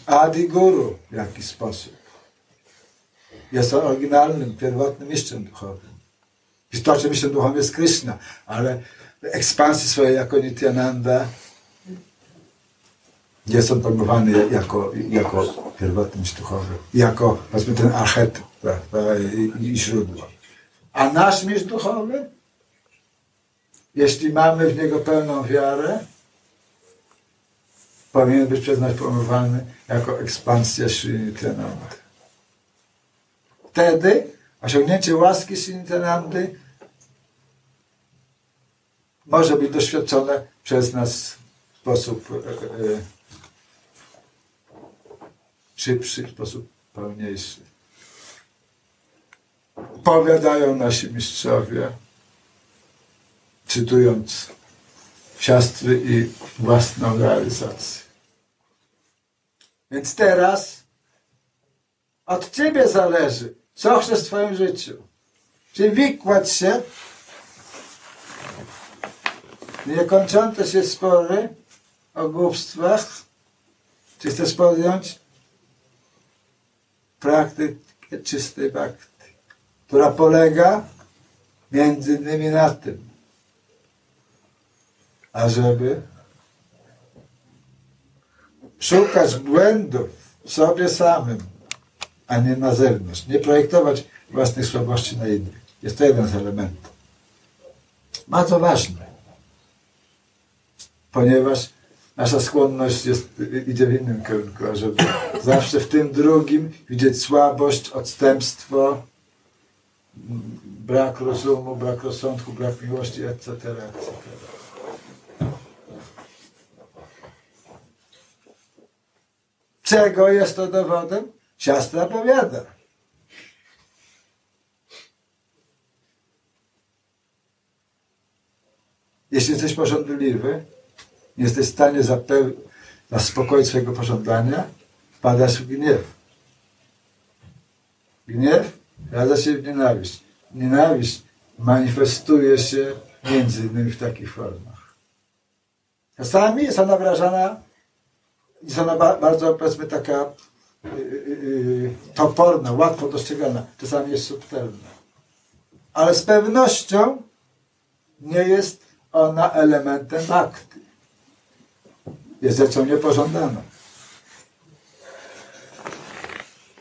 Adi Guru w jakiś sposób. Jest on oryginalnym, pierwotnym mistrzem duchowym. Istotnym mistrzem duchowym jest Krishna, ale w ekspansji swojej jako Nityananda jest on pojmowany jako, jako pierwotny mistrz duchowy, jako powiedzmy ten i, i źródło. A nasz mistrz duchowy, jeśli mamy w niego pełną wiarę, powinien być przez nas pojmowany jako ekspansja Sri Nityananda. Wtedy osiągnięcie łaski Sri Nityanandy może być doświadczone przez nas w sposób e, e, szybszy, w sposób pełniejszy. Powiadają nasi mistrzowie, cytując siastry i własną realizację. Więc teraz od Ciebie zależy, co chcesz w Twoim życiu. Czy wikłać się niekończące się spory o głupstwach, czy chcesz podjąć praktykę czystej bhakti, która polega między innymi na tym, ażeby szukać błędów w sobie samym, a nie na zewnątrz. Nie projektować własnych słabości na innych. Jest to jeden z elementów. Bardzo ważne. Ponieważ nasza skłonność jest, idzie w innym kierunku, żeby zawsze w tym drugim widzieć słabość, odstępstwo, brak rozumu, brak rozsądku, brak miłości, etc. etc. Czego jest to dowodem? Siastra powiada. Jeśli jesteś pożądliwy, nie jesteś w stanie zaspokoić swojego pożądania, wpadasz w gniew. Gniew radza się w nienawiść. Nienawiść manifestuje się między innymi w takich formach. Czasami jest ona wyrażana, jest ona bardzo, powiedzmy, taka yy, toporna, łatwo dostrzegana. Czasami jest subtelna. Ale z pewnością nie jest ona elementem akty jest rzeczą niepożądaną.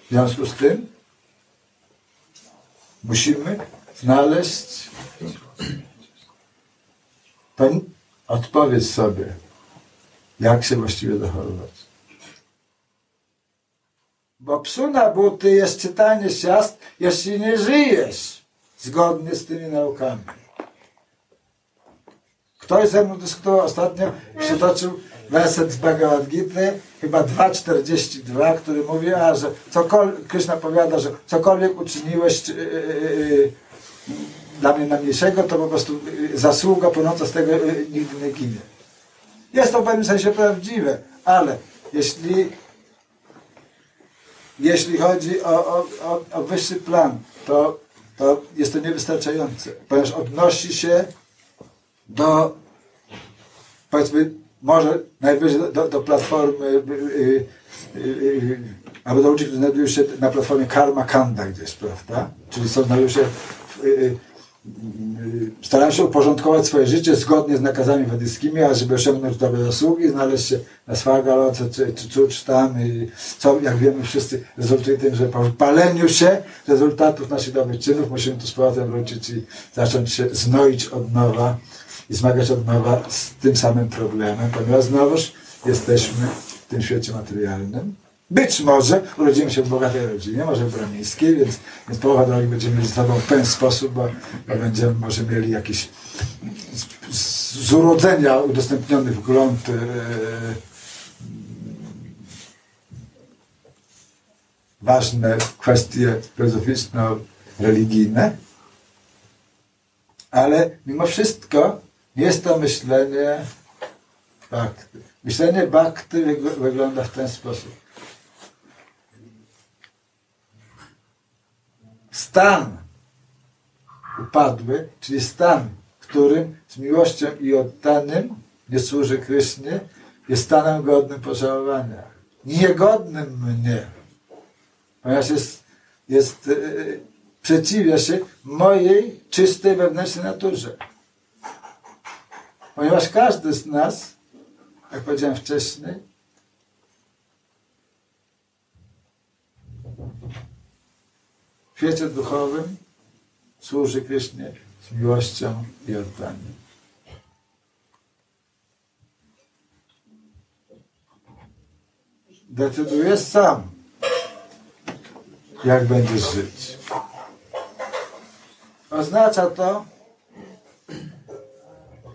W związku z tym musimy znaleźć odpowiedź sobie, jak się właściwie zachowywać. Bo psu na buty jest czytanie siast, jeśli nie żyjesz zgodnie z tymi naukami. Ktoś ze mną dyskutował ostatnio, przytoczył werset z Bhagavad Gita, chyba 2,42, który mówi, a że cokolwiek, Krishna powiada, że cokolwiek uczyniłeś yy, yy, dla mnie najmniejszego, to po prostu zasługa płynąca z tego nigdy nie ginie. Jest to w pewnym sensie prawdziwe, ale jeśli jeśli chodzi o, o, o, o wyższy plan, to, to jest to niewystarczające, ponieważ odnosi się do powiedzmy może najwyżej do, do platformy yy, yy, albo do ludzi, którzy znajdują się na platformie Karma Kanda gdzieś, prawda? Czyli są, znajdują się w, starają się uporządkować swoje życie zgodnie z nakazami wedyjskimi, a żeby osiągnąć dobre zasługi, znaleźć się na Swagalodze czy, czy, czy, czy tam, i co jak wiemy wszyscy rezultuje tym, że po wypaleniu się rezultatów naszych dobrych czynów musimy tu z powrotem wrócić i zacząć się znoić od nowa i zmagać od nowa z tym samym problemem, ponieważ znowuż jesteśmy w tym świecie materialnym. Być może urodzimy się w bogatej rodzinie, może w bramińskiej, więc, więc połowa drogi będziemy mieli z sobą w ten sposób, bo, bo będziemy może mieli jakiś z, z urodzenia udostępniony wgląd e, ważne kwestie filozoficzno-religijne, ale mimo wszystko jest to myślenie bakty. Myślenie bakty wygląda w ten sposób. Stan upadły, czyli stan, którym z miłością i oddanym nie służy Krysznie, jest stanem godnym pożałowania. Niegodnym mnie. Ponieważ jest, jest yy, przeciwia się mojej czystej wewnętrznej naturze. Ponieważ każdy z nas, jak powiedziałem wcześniej, w świecie duchowym służy Krysznie z miłością i oddaniem. Decydujesz sam, jak będziesz żyć. Oznacza to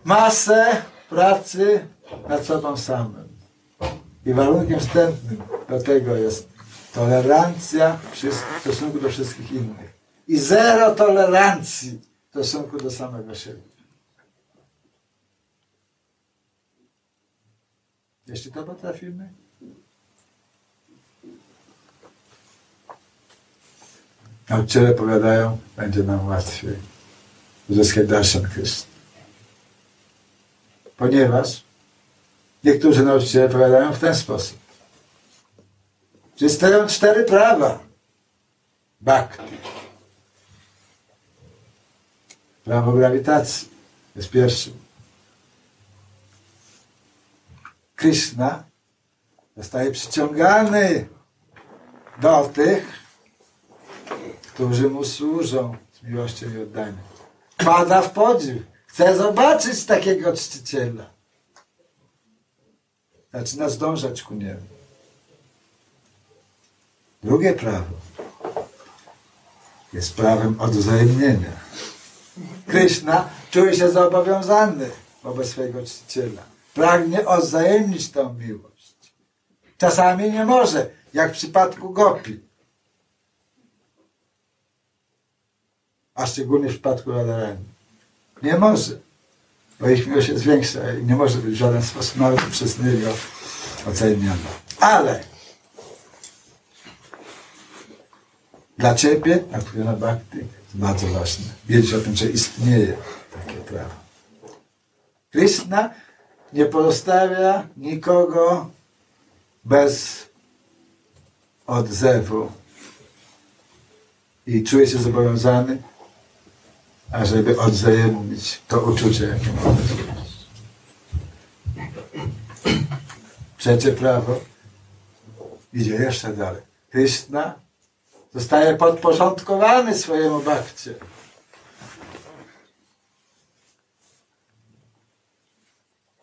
masę pracy nad sobą samym. I warunkiem wstępnym do tego jest tolerancja w stosunku do wszystkich innych. I zero tolerancji w stosunku do samego siebie. Jeśli to potrafimy, nauczyciele powiadają, będzie nam łatwiej uzyskać dalszą Krishna. Ponieważ niektórzy nauczyciele powiadają w ten sposób. Że istnieją cztery prawa bhakti. Prawo grawitacji jest pierwszym. Krishna zostaje przyciągany do tych, którzy mu służą z miłością i oddaniem. Pada w podziw. Chce zobaczyć takiego czciciela. Zaczyna zdążać ku niemu. Drugie prawo jest prawem odwzajemnienia. Krishna czuje się zobowiązany wobec swojego czciciela. Pragnie odwzajemnić tą miłość. Czasami nie może, jak w przypadku Gopi. A szczególnie w przypadku Radharani. Nie może. Bo ich miłość jest większa i nie może być w żaden sposób nawet przez niego oceniona. Ale dla Ciebie, jak mówię na Bhakti, jest bardzo ważne. Wiedzieć o tym, że istnieje takie prawo. Krishna nie pozostawia nikogo bez odzewu i czuje się zobowiązany ażeby odwzajemnić to uczucie, jakie mamy Trzecie prawo idzie jeszcze dalej. Krishna zostaje podporządkowany swojemu bakcie.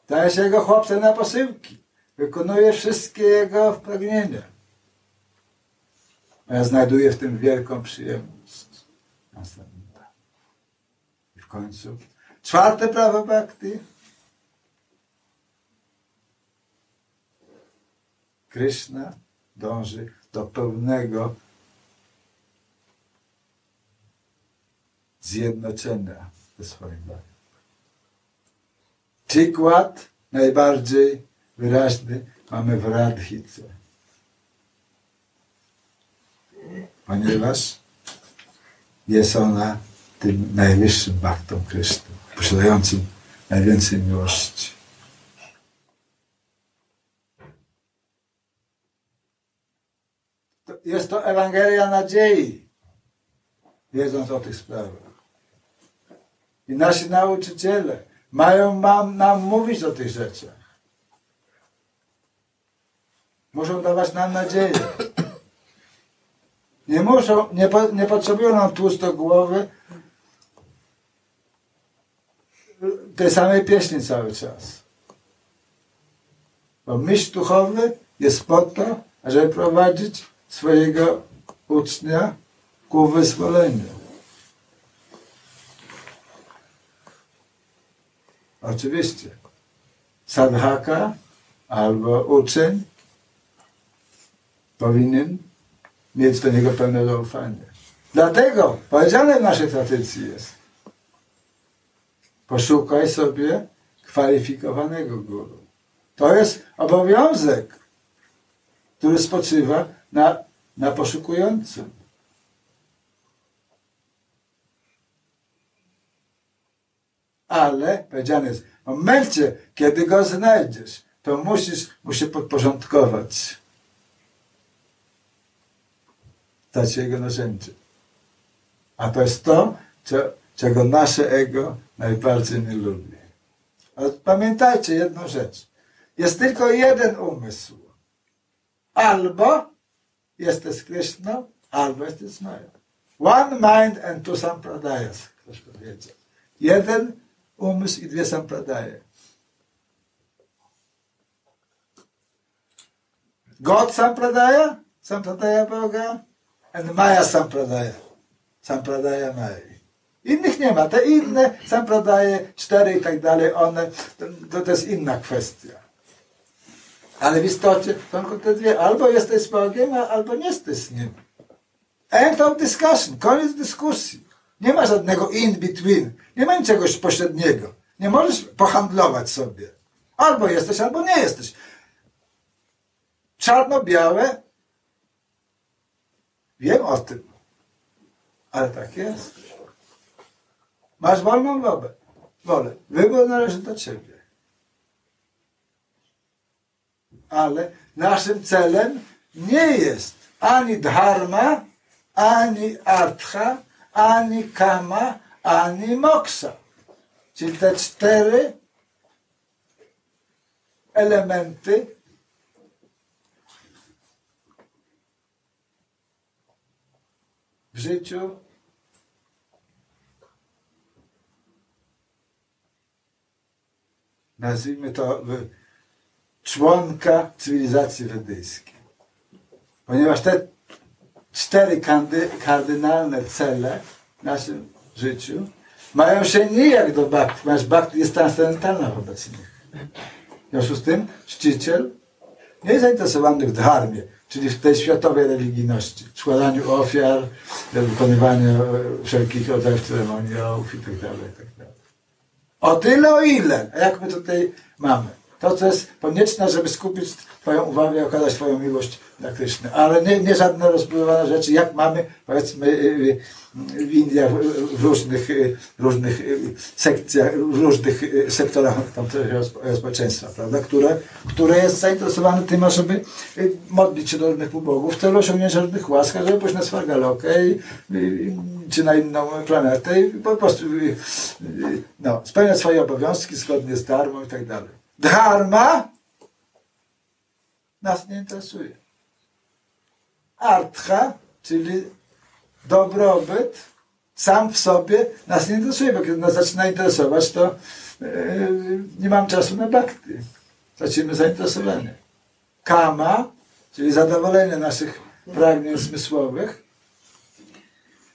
Staje się jego chłopcem na posyłki. Wykonuje wszystkie jego pragnienia. A ja znajduję w tym wielką przyjemność. Następnie końcu. Czwarte prawo bhakti. Krishna dąży do pełnego zjednoczenia ze swoim Bogiem. Przykład najbardziej wyraźny mamy w Radhice. Ponieważ jest ona tym najwyższym baktą Krishna, posiadającym najwięcej miłości. Jest to Ewangelia nadziei, wiedząc o tych sprawach. I nasi nauczyciele mają nam mówić o tych rzeczach. Muszą dawać nam nadzieję. Nie muszą, nie, po, nie potrzebują nam tłusto głowy tej samej pieśni cały czas. Bo myśl duchowy jest po to, żeby prowadzić swojego ucznia ku wyzwoleniu. Oczywiście. Sadhaka albo uczeń powinien mieć do niego pełne zaufanie. Dlatego powiedziane w naszej tradycji jest poszukaj sobie kwalifikowanego guru. To jest obowiązek, który spoczywa na, na poszukującym. Ale powiedziane jest, w momencie, kiedy go znajdziesz, to musisz mu się podporządkować. Stać się jego narzędziem. A to jest to, czego nasze ego najbardziej nie lubi. Ale pamiętajcie jedną rzecz. Jest tylko jeden umysł. Albo jesteś Krishna, albo jesteś Maya. One mind and two sampradayas, ktoś powiedział. Jeden umysł i dwie sampradaje. God sampradaya, sampradaya Boga, and Maya sampradaya, sampradaya Maya. Innych nie ma. Te inne sampradaje, cztery i tak dalej, one, to, to jest inna kwestia. Ale w istocie są tylko te dwie. Albo jesteś z Bogiem, albo nie jesteś z Nim. End of discussion. Koniec dyskusji. Nie ma żadnego in between. Nie ma czegoś pośredniego. Nie możesz pohandlować sobie. Albo jesteś, albo nie jesteś. Czarno-białe. Wiem o tym. Ale tak jest. Masz wolną wolę. wolę. Wybór należy do ciebie. Ale naszym celem nie jest ani dharma, ani artha, ani kama, ani moksa. Czyli te cztery elementy w życiu nazwijmy to, członka cywilizacji wedyjskiej. Ponieważ te cztery kardynalne cele w naszym życiu mają się nijak do bhakti, ponieważ bhakti jest transcendentalna wobec nich. W związku z tym czciciel nie jest zainteresowany w dharmie, czyli w tej światowej religijności, składaniu ofiar, wykonywaniu wszelkich rodzajów ceremoniałów itd. Tak itd. Tak o tyle, o ile. Jak my tutaj mamy? To, co jest konieczne, żeby skupić Twoją uwagę i okazać Twoją miłość na Kryszny. Ale nie, nie żadne rozpływane rzeczy, jak mamy, powiedzmy, y, y, w Indiach, w różnych, y, różnych sekcjach, w różnych sektorach społeczeństwa, prawda, które, które jest zainteresowane tym, ażeby modlić się do różnych ubogów w celu osiągnięcia różnych łask, żeby pójść na Svargalokę czy na inną planetę i po prostu no, spełniać swoje obowiązki zgodnie z darmą i tak dalej. Dharma nas nie interesuje. Artha, czyli dobrobyt, sam w sobie nas nie interesuje, bo kiedy nas zaczyna interesować, to yy, nie mam czasu na bhakti. Tracimy zainteresowanie. Kama, czyli zadowolenie naszych pragnień zmysłowych,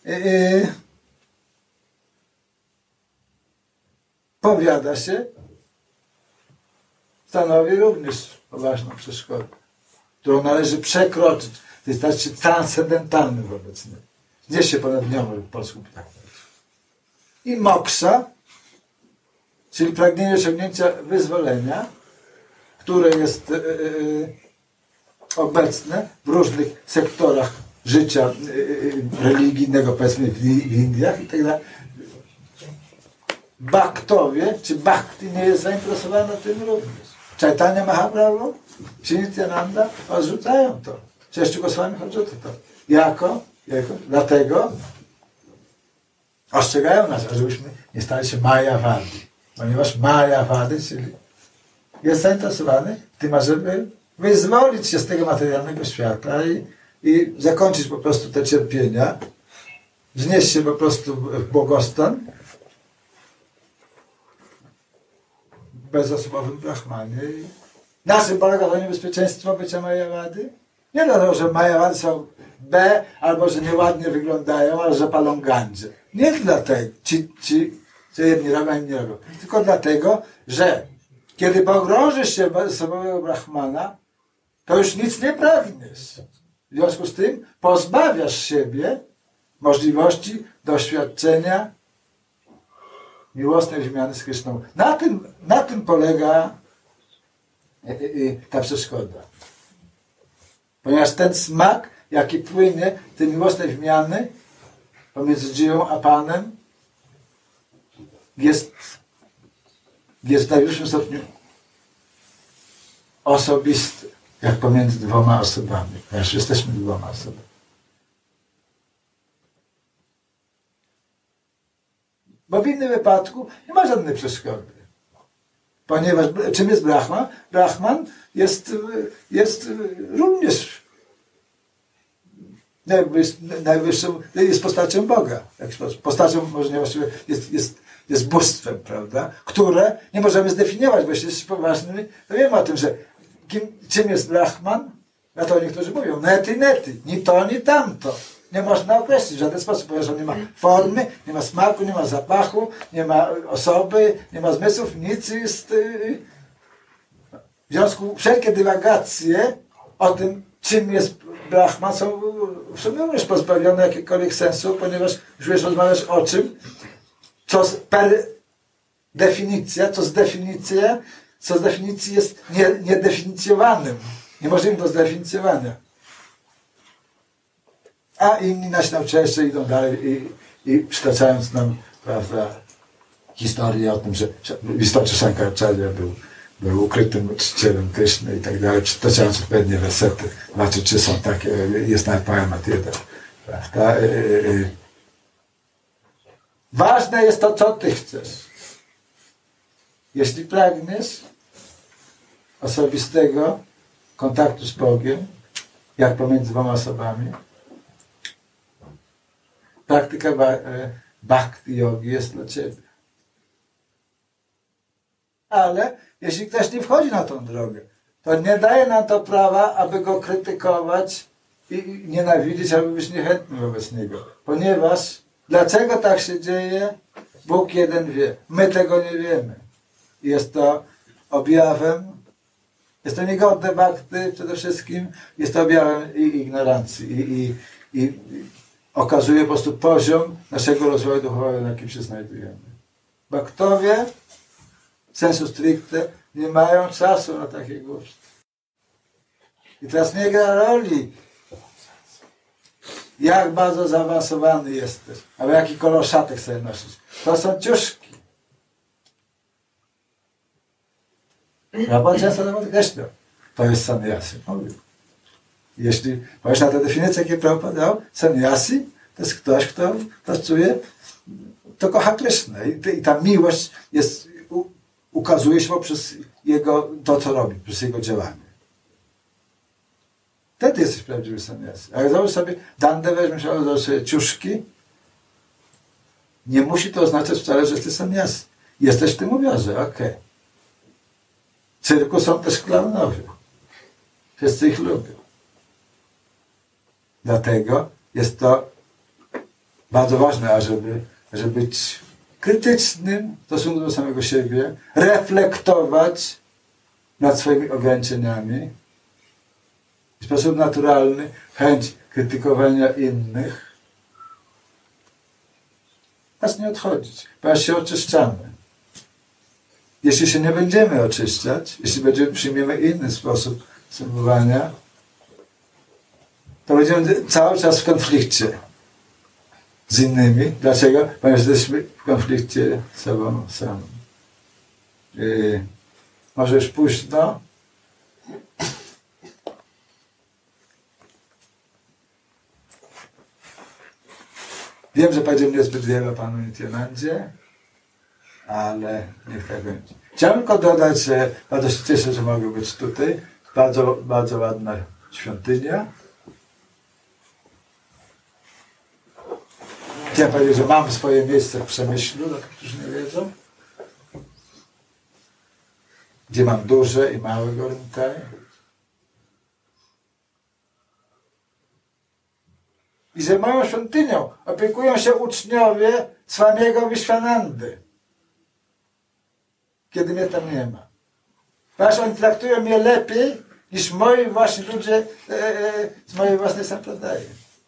yy, powiada się, stanowi również poważną przeszkodę, którą należy przekroczyć. To jest się transcendentalny wobec niej. Znieść się ponad nią, w polsku tak I moksa, czyli pragnienie osiągnięcia wyzwolenia, które jest yy, obecne w różnych sektorach życia yy, religijnego, powiedzmy w, w Indiach i tak dalej. Baktowie, czy Bhakti nie jest zainteresowana tym również. Chaitanya Mahaprabhu, Nityananda odrzucają to. Cześć Goswami odrzuca to. Jako? jako? Dlatego, ostrzegają nas, żebyśmy nie stali się Majawady. Ponieważ Majawady, czyli jest zainteresowany tym, ażeby wyzwolić się z tego materialnego świata i, i zakończyć po prostu te cierpienia, wznieść się po prostu w błogostan bezosobowym brahmanie. Na czym polega to niebezpieczeństwo bycia Majawady? Nie dlatego, że Majawady są B, albo że nieładnie wyglądają, albo że palą gandzie. Nie dlatego, ci, ci, że jedni robią, inni robią. Tylko dlatego, że kiedy pogrążysz się w osobowego Brahmana, to już nic nie pragniesz. W związku z tym pozbawiasz siebie możliwości doświadczenia miłosnej wymiany z Kryszną. Na tym, na tym polega e, e, e, ta przeszkoda. Ponieważ ten smak, jaki płynie tej miłosnej wymiany pomiędzy Dziją a Panem, jest, jest w najwyższym stopniu osobisty, jak pomiędzy dwoma osobami, ponieważ jesteśmy dwoma osobami. Bo w innym wypadku nie ma żadnej przeszkody. Ponieważ czym jest Brahman? Brahman jest, jest również najwyższą, jest postacią Boga. Postacią, może nie właściwie, jest, jest, jest bóstwem, prawda? Które nie możemy zdefiniować, bo jeśli jesteś poważny, to wiemy o tym, że kim, czym jest Brahman? Na to niektórzy mówią, nety, nety, ni to, ni tamto. Nie można określić w żaden sposób, ponieważ on nie ma formy, nie ma smaku, nie ma zapachu, nie ma osoby, nie ma zmysłów, nic jest... Y, w związku wszelkie dywagacje o tym, czym jest Brahman, są w sumie również pozbawione jakiegokolwiek sensu, ponieważ już wiesz, rozmawiasz o czym, co per definicja, co z definicja, co z definicji jest niedefinicjowanym, niemożliwym do zdefinicjowania a inni nasi nauczyciele idą dalej i, i przytaczając nam, prawda, historię o tym, że w istocie Shankaracharya był, był ukrytym czcicielem Kryszny i tak dalej, przytaczając odpowiednie wersety, dwa czy są takie, jest nawet poemat jeden, prawda. Y, y, y. Ważne jest to, co ty chcesz. Jeśli pragniesz osobistego kontaktu z Bogiem, jak pomiędzy dwoma osobami, praktyka e, bhakti yogi jest dla ciebie. Ale jeśli ktoś nie wchodzi na tą drogę, to nie daje nam to prawa, aby go krytykować i nienawidzić, aby być niechętny wobec niego. Ponieważ dlaczego tak się dzieje, Bóg jeden wie. My tego nie wiemy. Jest to objawem, jest to niegodne bakty przede wszystkim, jest to objawem i ignorancji i, i, i okazuje po prostu poziom naszego rozwoju duchowego, na jakim się znajdujemy. Baktowie sensu stricte nie mają czasu na takie głosy. I teraz nie gra roli, jak bardzo zaawansowany jesteś, albo jaki kolor szatek sobie nosisz. To są ciuszki. Rabban często nam podkreślał. To jest sannyasy. Mówił. Jeśli powiesz na tę definicję, jakie Prabhupada dał, sannyasi to jest ktoś, kto pracuje, to kocha Krysznę. I, ta miłość jest, ukazuje się poprzez jego, to, co robi, przez jego działanie. Wtedy jesteś prawdziwy sannyasi. A jak załóż sobie dandę, weźmiesz albo sobie ciuszki, nie musi to oznaczać wcale, że jesteś sannyasi. Jesteś w tym ubiorze, okej. Okay. Cyrku są też klaunowie. Wszyscy ich lubią. Dlatego jest to bardzo ważne, ażeby, żeby być krytycznym w stosunku do samego siebie, reflektować nad swoimi ograniczeniami w sposób naturalny chęć krytykowania innych, nas nie odchodzić, ponieważ się oczyszczamy. Jeśli się nie będziemy oczyszczać, jeśli będziemy, przyjmiemy inny sposób sądowania, to będziemy cały czas w konflikcie z innymi. Dlaczego? Ponieważ jesteśmy w konflikcie z sobą samym. Yy, może już późno. Wiem, że powiedział niezbyt wiele panu Nityanandzie, ale niech tak będzie. Chciałem tylko dodać, że bardzo się cieszę, że mogę być tutaj. Bardzo, bardzo ładna świątynia. Chciałem powiedzieć, że mam swoje miejsce w Przemyślu, tych, którzy nie wiedzą. Gdzie mam duże i małe gornitaje. I że moją świątynią opiekują się uczniowie Swamiego Wiśwanandy. Kiedy mnie tam nie ma. Ponieważ oni traktują mnie lepiej niż moi właśnie ludzie e, e, z mojej własnej sampradaje.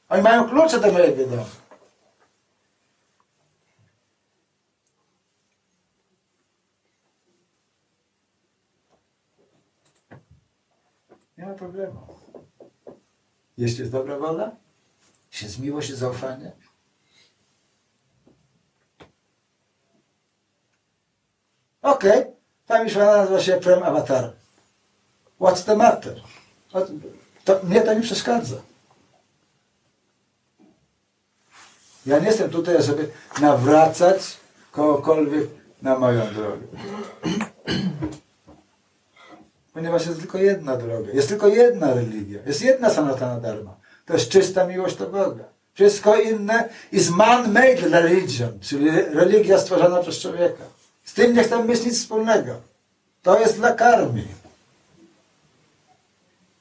Oni mają klucze do mojego domu. Nie ma problemu. Jeśli jest dobra wola, jeśli jest miłość i zaufanie, Okej, okay. tam już nazywa się Prem Avatar. What's the matter? To, to, mnie to nie przeszkadza. Ja nie jestem tutaj, żeby nawracać kogokolwiek na moją drogę. Ponieważ jest tylko jedna droga, jest tylko jedna religia, jest jedna sanatana dharma. To jest czysta miłość do Boga. Wszystko inne is man-made religion, czyli religia stworzona przez człowieka. Z tym nie chcę mieć nic wspólnego. To jest dla karmi.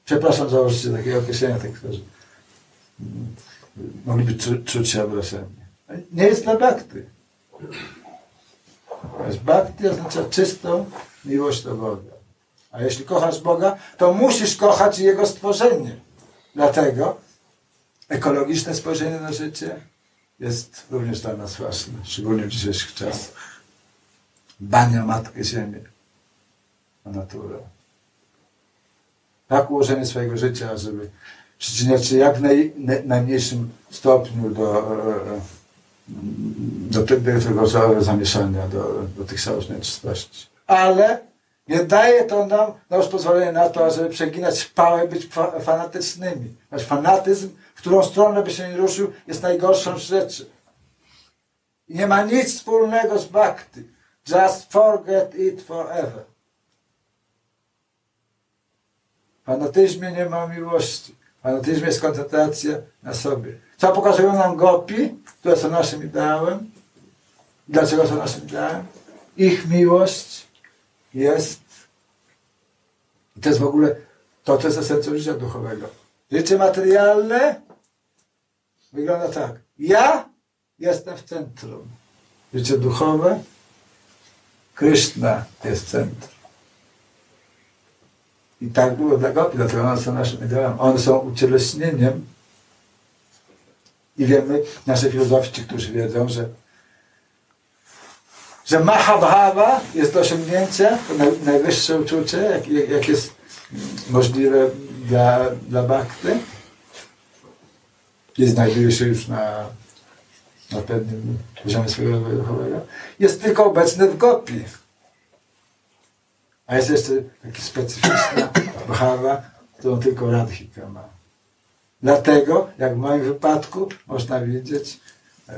Przepraszam za użycie takiego określenia tych, którzy mogliby czu, czuć się obrażeni. Nie jest dla bakty. Bakty oznacza czystą miłość do Boga. A jeśli kochasz Boga, to musisz kochać Jego stworzenie. Dlatego ekologiczne spojrzenie na życie jest również dla nas ważne, szczególnie w dzisiejszych czasach. Bania Matkę Ziemię na naturę. Tak ułożenie swojego życia, żeby przyczyniać się jak naj, najmniejszym stopniu do, do, tego, do tego zamieszania, do, do tych samych czystości. Ale nie daje to nam, nam pozwolenie na to, żeby przeginać pałę, być fanatycznymi. Nasz fanatyzm, w którą stronę by się nie ruszył, jest najgorszą z rzeczy. I nie ma nic wspólnego z bakty. Just forget it forever. W fanatyzmie nie ma miłości. W fanatyzmie jest koncentracja na sobie. Co pokazują nam gopi, które są naszym ideałem? Dlaczego są naszym ideałem? Ich miłość jest i to jest w ogóle to, co jest esencją życia duchowego. Życie materialne wygląda tak. Ja jestem w centrum. Życie duchowe Kryszna jest centrum. I tak było dla Gopi, dlatego one są naszym ideałem. One są ucieleśnieniem i wiemy, nasze filozofi, którzy wiedzą, że że Mahabhava jest do osiągnięcia, najwyższe uczucie, jak, jak, jest możliwe dla, dla Bhakty. I znajduje się już na na pewnym poziomie swojego duchowego, jest tylko obecny w gopi. A jest jeszcze taki specyficzna <coughs> bhawa, którą tylko Radhika ma. Dlatego, jak w moim wypadku, można widzieć, e,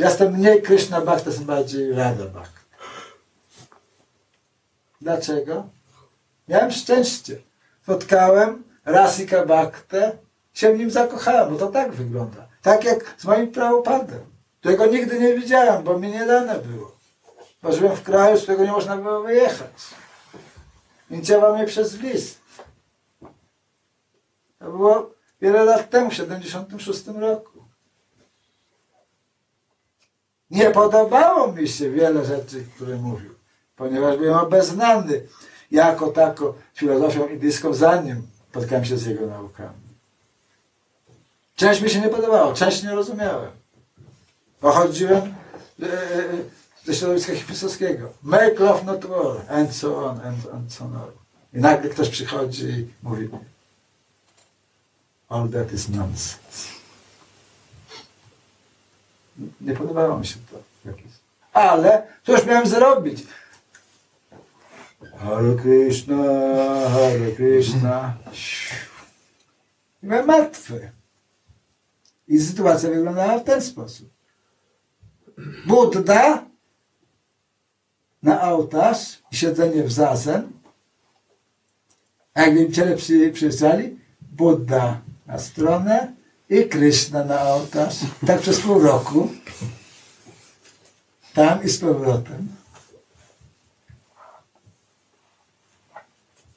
no, jestem mniej Krishna Bhakta, jestem bardziej Radha Bhakta. Dlaczego? Miałem szczęście. Spotkałem Rasika Bhaktę, się w nim zakochałem, bo to tak wygląda. Tak jak z moim prawopadem, którego nigdy nie widziałem, bo mi nie dane było. Bo żyłem w kraju, z którego nie można było wyjechać. Inicjował mnie przez list. To było wiele lat temu, w 76 roku. Nie podobało mi się wiele rzeczy, które mówił, ponieważ byłem obeznany jako tako filozofią indyjską, zanim spotkałem się z jego naukami. Część mi się nie podobało, część nie rozumiałem. Pochodziłem e, e, ze środowiska hipisowskiego. Make love not war, and so on, and, and so on. I nagle ktoś przychodzi i mówi all that is nonsense. Nie podobało mi się to. Ale cóż miałem zrobić? Hare Krishna, Hare Krishna. I byłem martwy. I sytuacja wyglądała w ten sposób. Budda na ołtarz, siedzenie w zasen, a jak wielbiciele przy, przyjeżdżali, Budda na stronę i Kryszna na ołtarz. Tak przez pół roku. Tam i z powrotem.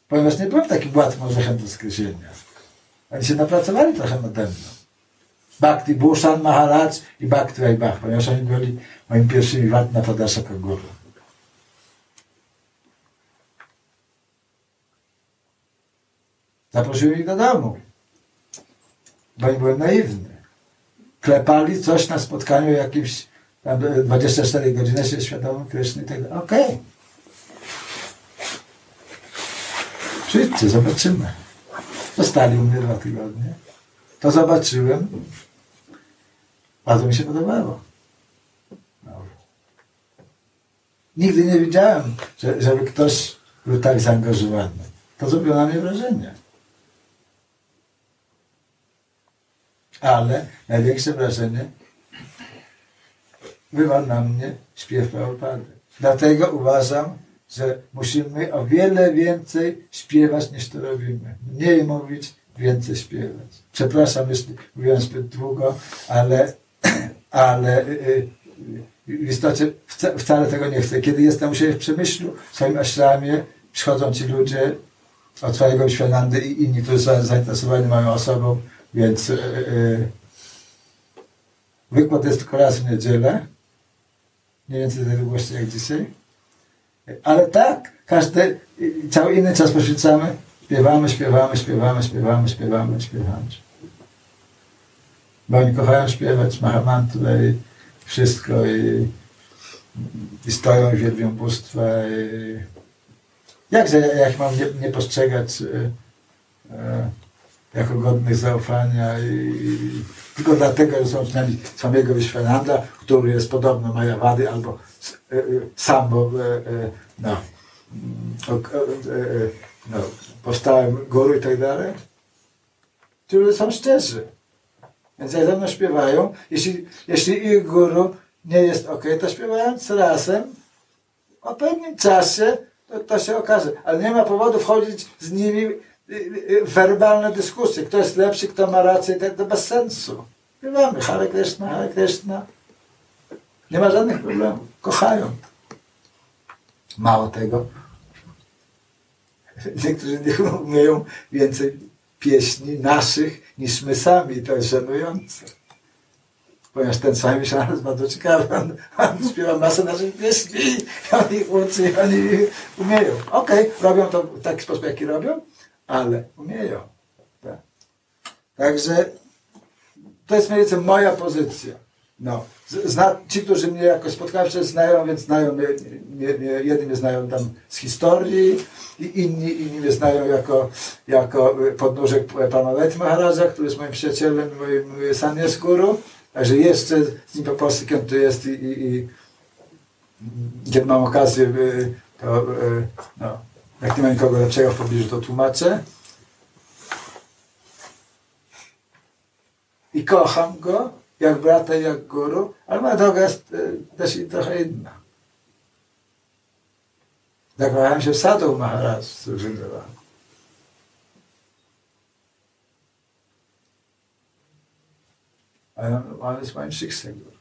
Ponieważ nie byłem takim łatwym orzechem do skreślenia. Oni się napracowali trochę nade mną. Bhakti Bhushan Maharaj i Bhakti Vaibhach, ponieważ oni byli moimi pierwszymi Vatna Padashaka Guru. Zaprosiłem ich do domu, bo nie byłem naiwny. Klepali coś na spotkaniu jakimś tam 24 godziny się świadomym Kryszny i. Okej. Przyjdźcie, zobaczymy. Zostali u mnie dwa tygodnie. To zobaczyłem. Bardzo mi się podobało. No. Nigdy nie widziałem, że, żeby ktoś był tak zaangażowany. To zrobiło na mnie wrażenie. Ale największe wrażenie wywarł na mnie śpiew Prabhupady. Dlatego uważam, że musimy o wiele więcej śpiewać niż to robimy. Mniej mówić, więcej śpiewać. Przepraszam, jeśli mówiłem zbyt długo, ale, <clears throat> ale y, y, w istocie wca- wcale tego nie chcę. Kiedy jestem u siebie w Przemyślu, w swoim ashramie, przychodzą ci ludzie od swojego Świelandy i inni, którzy są zainteresowani moją osobą, więc y, y, wykład jest tylko raz w niedzielę, mniej więcej tej długości jak dzisiaj. Ale tak, każdy, cały inny czas poświęcamy, śpiewamy, śpiewamy, śpiewamy, śpiewamy, śpiewamy, śpiewamy. Bo oni kochają śpiewać Mahamantrę i wszystko i, i stoją i wielbią bóstwa. I... Jakże ja, ja ich mam nie, nie postrzegać y, jako godnych zaufania i, tylko dlatego, że są z nami samego Wyświananda, który jest podobny Majawady albo s- y, y, sam, bo y, no, mm, no, powstałem guru i tak dalej, którzy są szczerzy. Więc jak ze mną śpiewają, jeśli, jeśli ich guru nie jest ok, to śpiewając razem, o pewnym czasie to, to się okaże. Ale nie ma powodu wchodzić z nimi werbalne dyskusje. Kto jest lepszy, kto ma rację, to bez sensu. Śpiewamy Hare Krishna, Hare Krishna. Nie ma żadnych problemów. Kochają. Mało tego, <laughs> niektórzy nie umieją więcej pieśni naszych niż my sami. To jest żenujące. Ponieważ ten sam myślałem, jest bardzo ciekawy. On, on śpiewa masę naszych pieśni i oni ich uczy, oni umieją. Okej, robią to w taki sposób, jaki robią, ale umieją. Tak. Także to jest mniej więcej moja pozycja. No. Zna, ci, którzy mnie jakoś spotkali wcześniej znają, więc znają mnie, mnie, mnie, jedni mnie znają tam z historii i inni, inni mnie znają jako, jako podnóżek pana Leti Maharaja, który jest moim przyjacielem, moim Sanyas Guru. Także jeszcze z nim po polsku to jest i, i, i kiedy mam okazję, to y, no, jak nie ma nikogo lepszego w pobliżu, to tłumaczę. I kocham go, jak brata jak guru, ale moja droga jest y, też trochę inna. Zakochałem się w Sadhu Maharaj z Wrzyndawanu. Ale on- jest moim shiksem.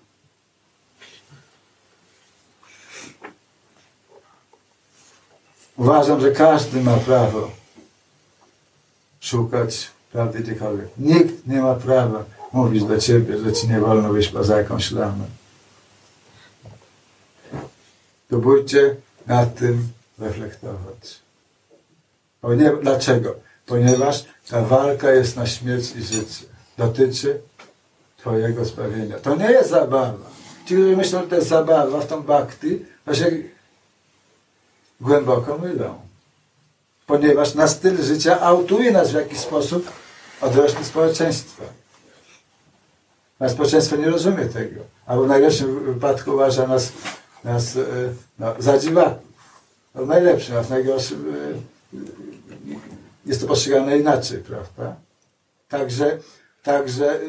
Uważam, że każdy ma prawo szukać prawdy gdziekolwiek. Nikt nie ma prawa mówić do ciebie, że ci nie wolno wyjść poza jakąś lamę. To bójcie nad tym reflektować. Ponie, dlaczego? Ponieważ ta walka jest na śmierć i życie. Dotyczy Twojego zbawienia. To nie jest zabawa. Ci, którzy myślą, że to jest zabawa w tą bhakti, właśnie głęboko mylą. Ponieważ nasz styl życia autuje nas w jakiś sposób od reszty społeczeństwa. A społeczeństwo nie rozumie tego. Albo w najlepszym wypadku uważa nas, nas e, no, za dziwaków. No, najlepszym, a w najgorszym e, jest to postrzegane inaczej, prawda? Także, także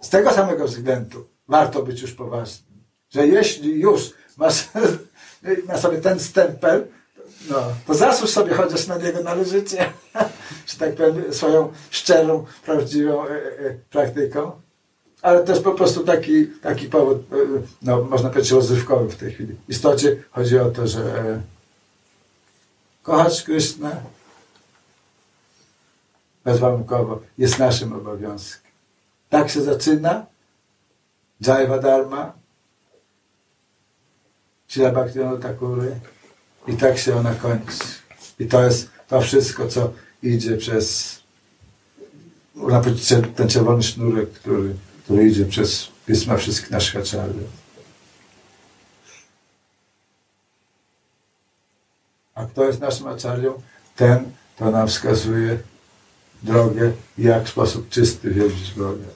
Z tego samego względu warto być już poważnym, że jeśli już masz <laughs> na sobie ten stempel, no, to zasłuż sobie chociaż na niego należycie, <laughs> że tak powiem, swoją szczerą, prawdziwą e, e, praktyką. Ale jest po prostu taki, taki powód, e, no, można powiedzieć, rozrywkowy w tej chwili. W istocie chodzi o to, że e, kochać Krysznę bezwarunkowo jest naszym obowiązkiem. Tak się zaczyna Jaiva Dharma, Sila Bhaktivinoda Thakury i tak się ona kończy. I to jest to wszystko, co idzie przez powiedzieć, ten czerwony sznurek, który, który idzie przez pisma wszystkich naszych aczarów. A kto jest naszym aczarią? Ten, kto nam wskazuje drogę, jak w sposób czysty wierzyć w Boga.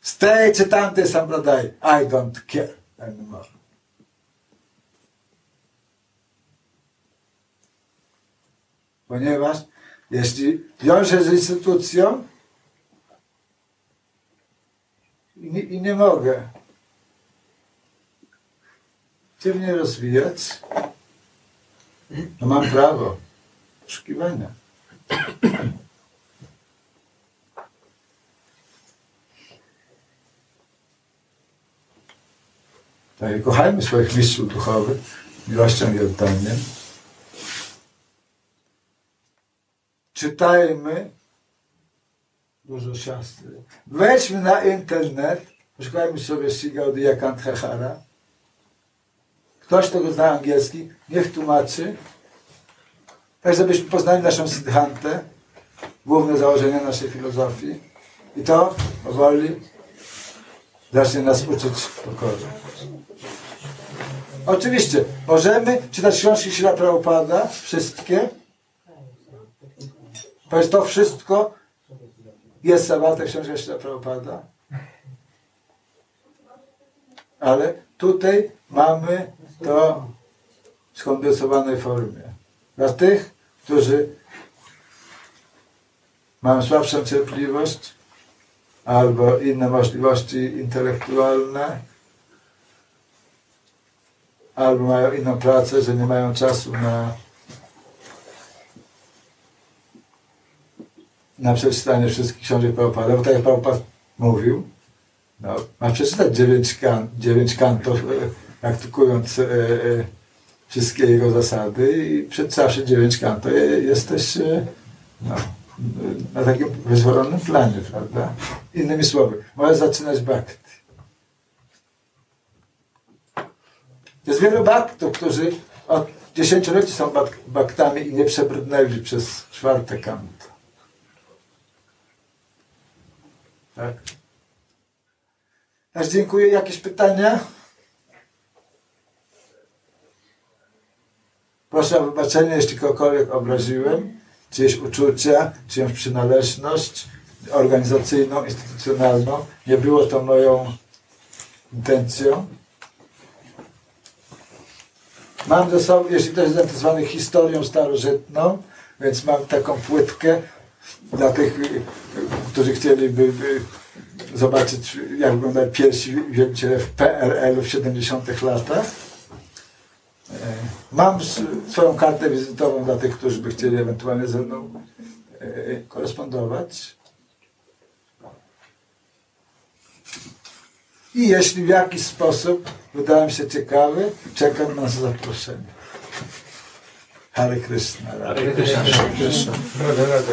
Stay czy tamty sampradaj, I don't care anymore. Ponieważ jeśli wiążę z instytucją i nie, i nie mogę się w niej rozwijać, to mam prawo poszukiwania. Tak, kochajmy swoich mistrzów duchowych miłością i oddaniem. Czytajmy dużo siastry. Wejdźmy na internet, poszukajmy sobie Sigaudia Kanthehara. Ktoś, kto go zna angielski, niech tłumaczy. Tak, żebyśmy poznali naszą Siddhantę, główne założenia naszej filozofii. I to powoli zacznie nas uczyć pokory. Oczywiście, możemy czytać książki Sila Prabhupada, wszystkie. Powiedz, to wszystko jest zawarte w książce Sila Prabhupada. Ale tutaj mamy to w skondensowanej formie. Dla tych, którzy mają słabszą cierpliwość albo inne możliwości intelektualne, albo mają inną pracę, że nie mają czasu na na przeczytanie wszystkich książek Prabhupada, bo tak jak Prabhupada mówił, no, ma przeczytać dziewięć, kan, dziewięć kantów, e, praktykując e, e, wszystkie jego zasady i przeczytawszy dziewięć kantów, jesteś e, no, na takim wyzwolonym planie, prawda? Innymi słowy, możesz zaczynać bhakti. Jest wielu baktów, którzy od dziesięcioleci są bak- baktami i nie przebrnęli przez czwarte. Tak. Też dziękuję. Jakieś pytania? Proszę o wybaczenie, jeśli kogokolwiek obraziłem, czyjeś uczucia, czyjąś przynależność organizacyjną, instytucjonalną. Nie było to moją intencją. Mam ze sobą, jeśli ktoś jest zainteresowany historią starożytną, więc mam taką płytkę dla tych, y, którzy chcieliby y, zobaczyć, jak wyglądają pierwsi wielbiciele w PRL-u w 70 latach. E, Mam swoją kartę wizytową dla tych, którzy by chcieli ewentualnie ze mną e, korespondować. I jeśli w jakiś sposób wydałem się ciekawy, czekam na zaproszenie. Hare Krishna. Radhe Hare Krishna. Radę, radę.